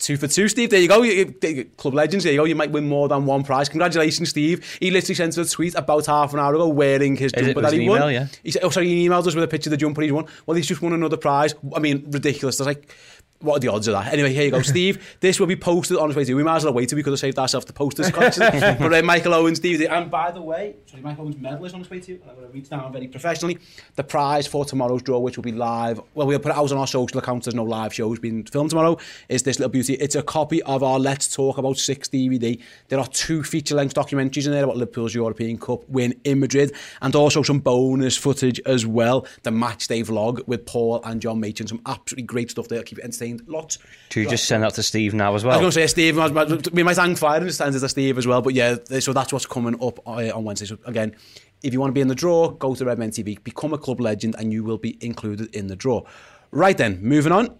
Two for two, Steve. There you go. You- you- Club legends. There you go. You might win more than one prize. Congratulations, Steve. He literally sent us a tweet about half an hour ago wearing his jumper that he an won. email, yeah? He said, "Oh, sorry." He emailed us with a picture of the jumper he's won. Well, he's just won another prize. I mean, ridiculous. There's like. What are the odds of that? Anyway, here you go, Steve. This will be posted on its way to. We might as well wait till we could have saved ourselves the posters. but uh, Michael Owens, Steve. And by the way, sorry, Michael Owen's medal is on its way to you. I'm going to reach down very professionally. The prize for tomorrow's draw, which will be live. Well, we'll put it out on our social accounts. There's no live shows being filmed tomorrow. Is this little beauty? It's a copy of our Let's Talk About Six DVD. There are two feature-length documentaries in there about Liverpool's European Cup win in Madrid, and also some bonus footage as well. The match day vlog with Paul and John Machin. Some absolutely great stuff there. Keep it entertained. Lots. Do you just send that to Steve now as well? I was going to say Steve. I We might hang fire and just send it to Steve as well. But yeah, so that's what's coming up uh, on Wednesday. So again, if you want to be in the draw, go to Red Men TV, become a club legend, and you will be included in the draw. Right then, moving on.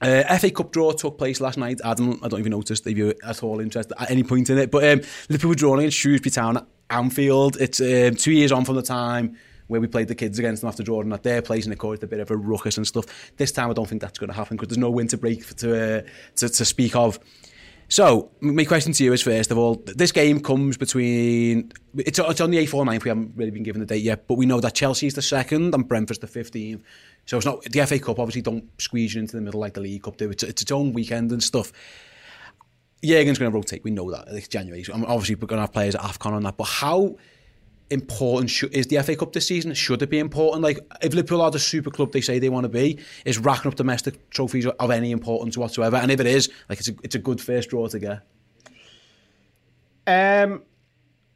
Uh, FA Cup draw took place last night. Adam, I don't even notice if you're at all interested at any point in it. But um, Liverpool were drawing against Shrewsbury Town at Anfield. It's um, two years on from the time where we played the kids against them after drawing at their place and it caused a bit of a ruckus and stuff. This time I don't think that's going to happen because there's no winter break to, uh, to, to speak of. So, my question to you is first of all, this game comes between. It's, it's on the 8th or 9th, we haven't really been given the date yet, but we know that Chelsea's the second and Brentford's the 15th. So, it's not. The FA Cup obviously don't squeeze you into the middle like the League Cup do. It's, it's its own weekend and stuff. Jurgen's going to rotate, we know that. It's January. So, um, obviously, we're going to have players at AFCON on that, but how important should, is the FA Cup this season? Should it be important? Like, if Liverpool are the super club they say they want to be, is racking up domestic trophies of any importance whatsoever? And if it is, like, it's a, it's a good first draw to get. Um,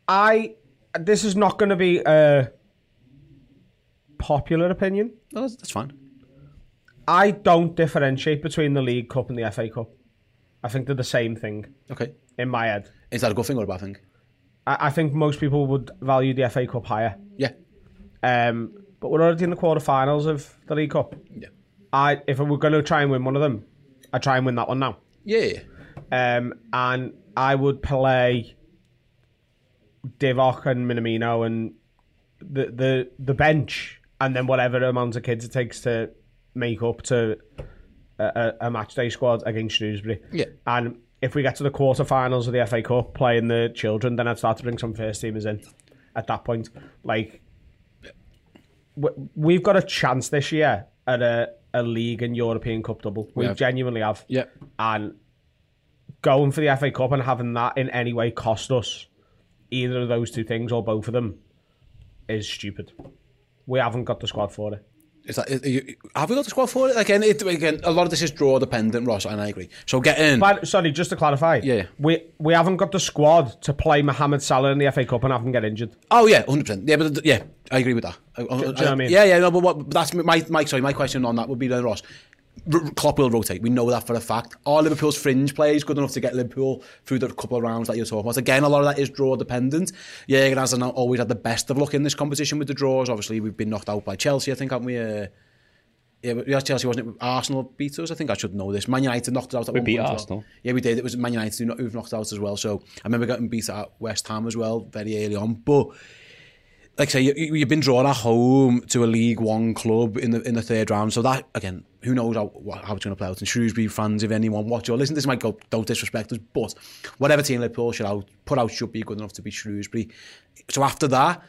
I this is not going to be a popular opinion. No, that's, that's fine. I don't differentiate between the League Cup and the FA Cup. I think they're the same thing Okay. in my head. Is that a good thing or a bad thing? I, I think most people would value the FA Cup higher. Yeah. Um, but we're already in the quarterfinals of the League Cup. Yeah. I if we're going to try and win one of them, I try and win that one now. Yeah. Um, and I would play Divock and Minamino and the the the bench, and then whatever amount of kids it takes to make up to a, a, a match day squad against Shrewsbury. Yeah. And if we get to the quarterfinals of the FA Cup playing the children, then I'd start to bring some first teamers in. At that point, like we've got a chance this year at a, a league and European Cup double. We have. genuinely have Yeah. and going for the FA Cup and having that in any way cost us either of those two things or both of them is stupid. We haven't got the squad for it. Is that, is, you, have we got the squad for it? Again, it, again, a lot of this is draw dependent, Ross, and I agree. So get in. But sorry, just to clarify, Yeah, yeah. we we haven't got the squad to play Mohamed Salah in the FA Cup and have him get injured. Oh yeah, hundred percent. Yeah, but yeah, I agree with that. I, I- do you know what I mean? Yeah, yeah. No, but what, that's my, my sorry. My question on that would be then Ross. R- Klopp will rotate. We know that for a fact. Are Liverpool's fringe players good enough to get Liverpool through the couple of rounds that you're talking about? Again, a lot of that is draw dependent. Yeah, has always had the best of luck in this competition with the draws. Obviously, we've been knocked out by Chelsea. I think, haven't we? Uh, yeah, yeah, Chelsea wasn't it? Arsenal beat us. I think I should know this. Man United knocked us out. At We one beat point as well. Arsenal. Yeah, we did. It was Man United who knocked us out as well. So I remember getting beat at West Ham as well very early on. But like I say, you, you- you've been drawn at home to a League One club in the in the third round. So that again, who knows how, how it's going to play out. And Shrewsbury fans, if anyone watch or listen, this might go don't disrespect us, but whatever team Liverpool should out put out should be good enough to beat Shrewsbury. So after that,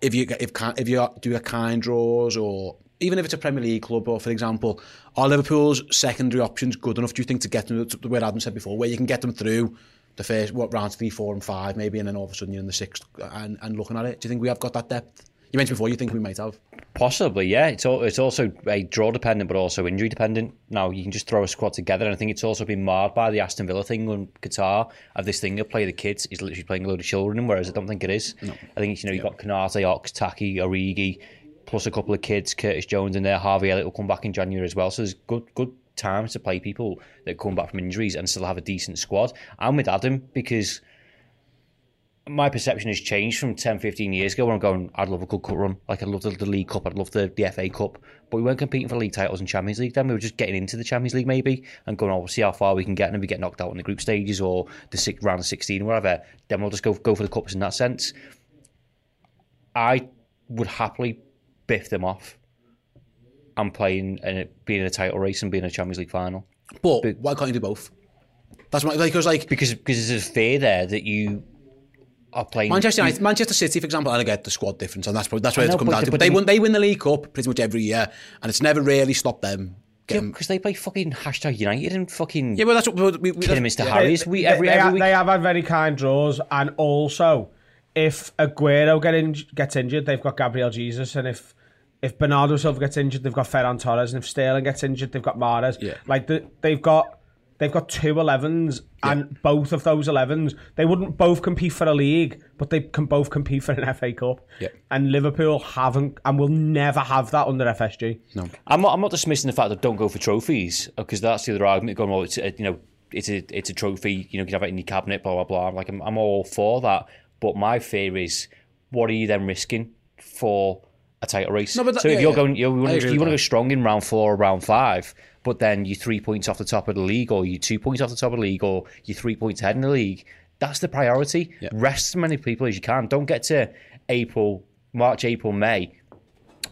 if you if if you do a kind draws or even if it's a Premier League club or for example, are Liverpool's secondary options good enough? Do you think to get them to where Adam said before, where you can get them through the first what rounds three, four, and five maybe, and then all of a sudden you're in the sixth uh, and, and looking at it? Do you think we have got that depth? You mentioned before you think we might have. Possibly, yeah. It's al- it's also a draw dependent, but also injury dependent. Now you can just throw a squad together, and I think it's also been marred by the Aston Villa thing on Qatar of this thing of play the kids is literally playing a load of children, whereas I don't think it is. I think it's, you know you've got Konate, Ox, Taki, Origi, plus a couple of kids, Curtis Jones in there, Harvey Elliott will come back in January as well. So there's good good times to play people that come back from injuries and still have a decent squad. I'm with Adam because my perception has changed from 10, 15 years ago when I'm going, I'd love a good cup run. Like, I'd love the, the League Cup, I'd love the, the FA Cup. But we weren't competing for league titles and Champions League then. We were just getting into the Champions League maybe and going, oh, we'll see how far we can get. And if we get knocked out in the group stages or the six, round of 16 or whatever, then we'll just go, go for the Cups in that sense. I would happily biff them off and playing and being in a title race and being in a Champions League final. But, but why can't you do both? That's my, because like because because there's a fear there that you are playing Manchester United, Manchester City, for example, and I get the squad difference, and that's probably, that's where I know, it's come down to. but But they win they win the League Cup pretty much every year, and it's never really stopped them. Yeah, because they play fucking hashtag United and fucking yeah, well that's what we, we, Kidderminster yeah. Harriers. We every they, every have, week. they have had very kind draws, and also if Aguero get in, gets injured, they've got Gabriel Jesus, and if if Bernardo Silva gets injured, they've got Ferran Torres, and if Sterling gets injured, they've got Mahrez. Yeah. like the, they've got they've got two 11s, and both of those 11s, they wouldn't both compete for a league, but they can both compete for an FA Cup. Yeah. and Liverpool haven't, and will never have that under FSG. No. I'm not, I'm not dismissing the fact that don't go for trophies because that's the other argument going. Well, it's a, you know, it's a it's a trophy. You know, you can have it in your cabinet. Blah blah blah. I'm like, I'm, I'm all for that. But my fear is, what are you then risking for a title race? No, but that- so if yeah, you're yeah. going, you want to you want to go strong in round four or round five, but then you three points off the top of the league, or you two points off the top of the league, or you three points ahead in the league. That's the priority. Rest as many people as you can. Don't get to April, March, April, May,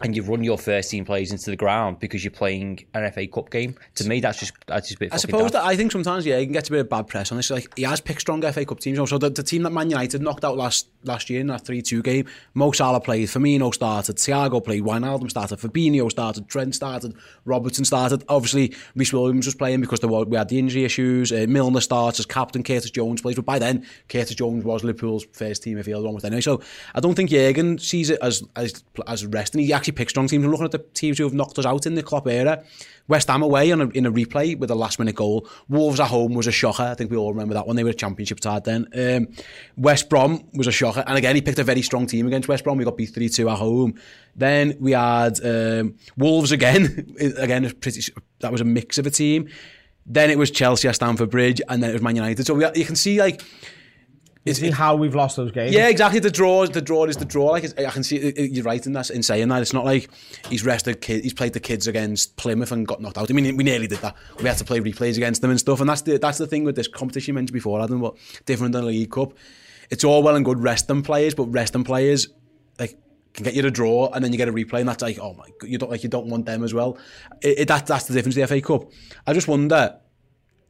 and you run your first team players into the ground because you're playing an FA Cup game. To me, that's just that's just a bit. I suppose that I think sometimes yeah, he can get a bit of bad press on this. Like he has picked strong FA Cup teams. So the, the team that Man United knocked out last last year in that three two game, Mo Salah played, Firmino started, Thiago played, Wijnaldum started, Fabinho started, Trent started, Robertson started. Obviously, Rhys Williams was playing because there were, we had the injury issues. Uh, Milner starts as captain, Curtis Jones plays, but by then Curtis Jones was Liverpool's first team if he midfielder almost anyway. So I don't think Jurgen sees it as as as resting. He actually picked strong teams. And looking at the teams who have knocked us out in the Klopp era. West Ham away on a, in a replay with a last minute goal. Wolves at home was a shocker. I think we all remember that one. They were a championship side then. Um, West Brom was a shocker. And again, he picked a very strong team against West Brom. We got beat 3 2 at home. Then we had um, Wolves again. again, pretty, that was a mix of a team. Then it was Chelsea at Stamford Bridge. And then it was Man United. So we, you can see, like, Is it, how we've lost those games? yeah, exactly. The draw, the draw is the draw. Like it's, I can see, it, you're right in that in saying that. It's not like he's rested kid. He's played the kids against Plymouth and got knocked out. I mean, we nearly did that. We had to play replays against them and stuff. And that's the that's the thing with this competition you mentioned before, Adam. But different than the League Cup, it's all well and good resting players, but resting players like can get you to draw and then you get a replay and that's like, oh my, god, you don't like you don't want them as well. It, it, that that's the difference. with The FA Cup. I just wonder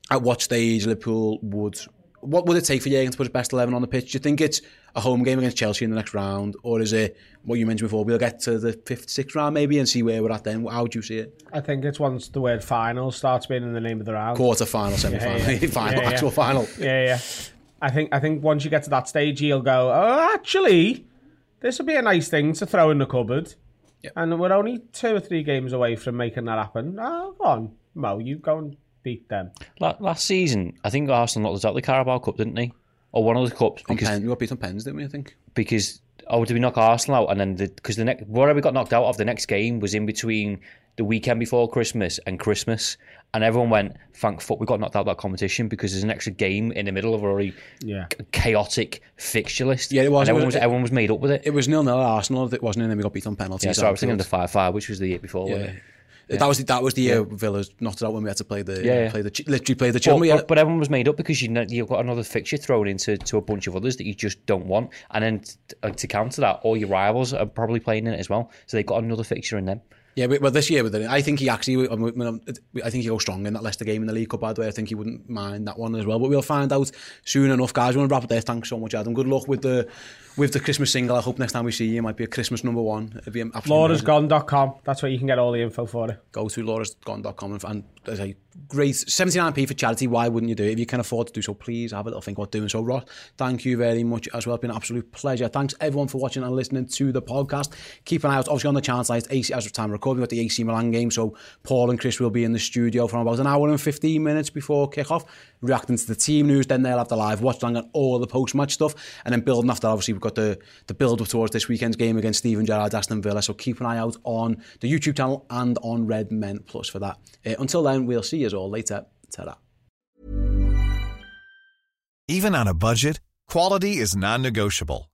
at what stage Liverpool would what would it take for Jurgen to put his best eleven on the pitch? Do you think it's a home game against Chelsea in the next round, or is it what you mentioned before? We'll get to the fifth, sixth round maybe and see where we're at then. How would you see it? I think it's once the word final starts being in the name of the round. Quarter final, semi final, Yeah, yeah. final, Yeah, actual final. Yeah, yeah. I think I think once you get to that stage, he'll go. Oh, actually, this would be a nice thing to throw in the cupboard. Yep. And we're only two or three games away from making that happen. Oh, go on, Mo, you go and beat them. Last season, I think Arsenal knocked us out of the Carabao Cup, didn't they? Or one of the cups On because pen, we got beat on pens, didn't we? I think. because oh did we knock Arsenal out and then the because the next whatever we got knocked out of the next game was in between the weekend before Christmas and Christmas and everyone went thank fuck we got knocked out of that competition because there's an extra game in the middle of a very Yeah. chaotic fixture list Yeah, it was. and everyone It was, was- everyone was made up with it It was nil nil Arsenal. It wasn't, and then we got beat on penalties. yeah at so I was thinking of the Anfield. five five which was the year before wasn't Yeah. That was the, that was the year Villa knocked it out when we had to play the Yeah, play the literally play the But, Chelsea. but, but everyone was made up because you know, you've got another fixture thrown into to a bunch of others that you just don't want, and then t- uh, to counter that, all your rivals are probably playing in it as well, so they've got another fixture in them. Yeah, but, well, this year with it, I think he actually, I mean, I think he goes strong in that Leicester game in the League Cup. By the way, I think he wouldn't mind that one as well. But we'll find out soon enough, guys. We want to wrap up there. Thanks so much, Adam. Good luck with the with the Christmas single. I hope next time we see you, it might be a Christmas number one. It'd be absolutely amazing. LaurasGone.com. That's where you can get all the info for it. Go to laurasgone.com and, and there's a great 79p for charity. Why wouldn't you do it? If you can afford to do so, please have a little think about doing so. Ross, thank you very much as well. It's been an absolute pleasure. Thanks everyone for watching and listening to the podcast. Keep an eye out, obviously, on the channel site. AC, as of time recording, we've got the AC Milan game. So Paul and Chris will be in the studio for about an hour and 15 minutes before kick-off, reacting to the team news. Then they'll have the live watch along and all the post-match stuff. And then building after, obviously, we've got the, the build-up towards this weekend's game against Steven Gerrard, Aston Villa. So keep an eye out on the YouTube channel and on RedMen Plus for that. Uh, until then, we'll see you all later. Ta-da. Even on a budget, quality is non-negotiable.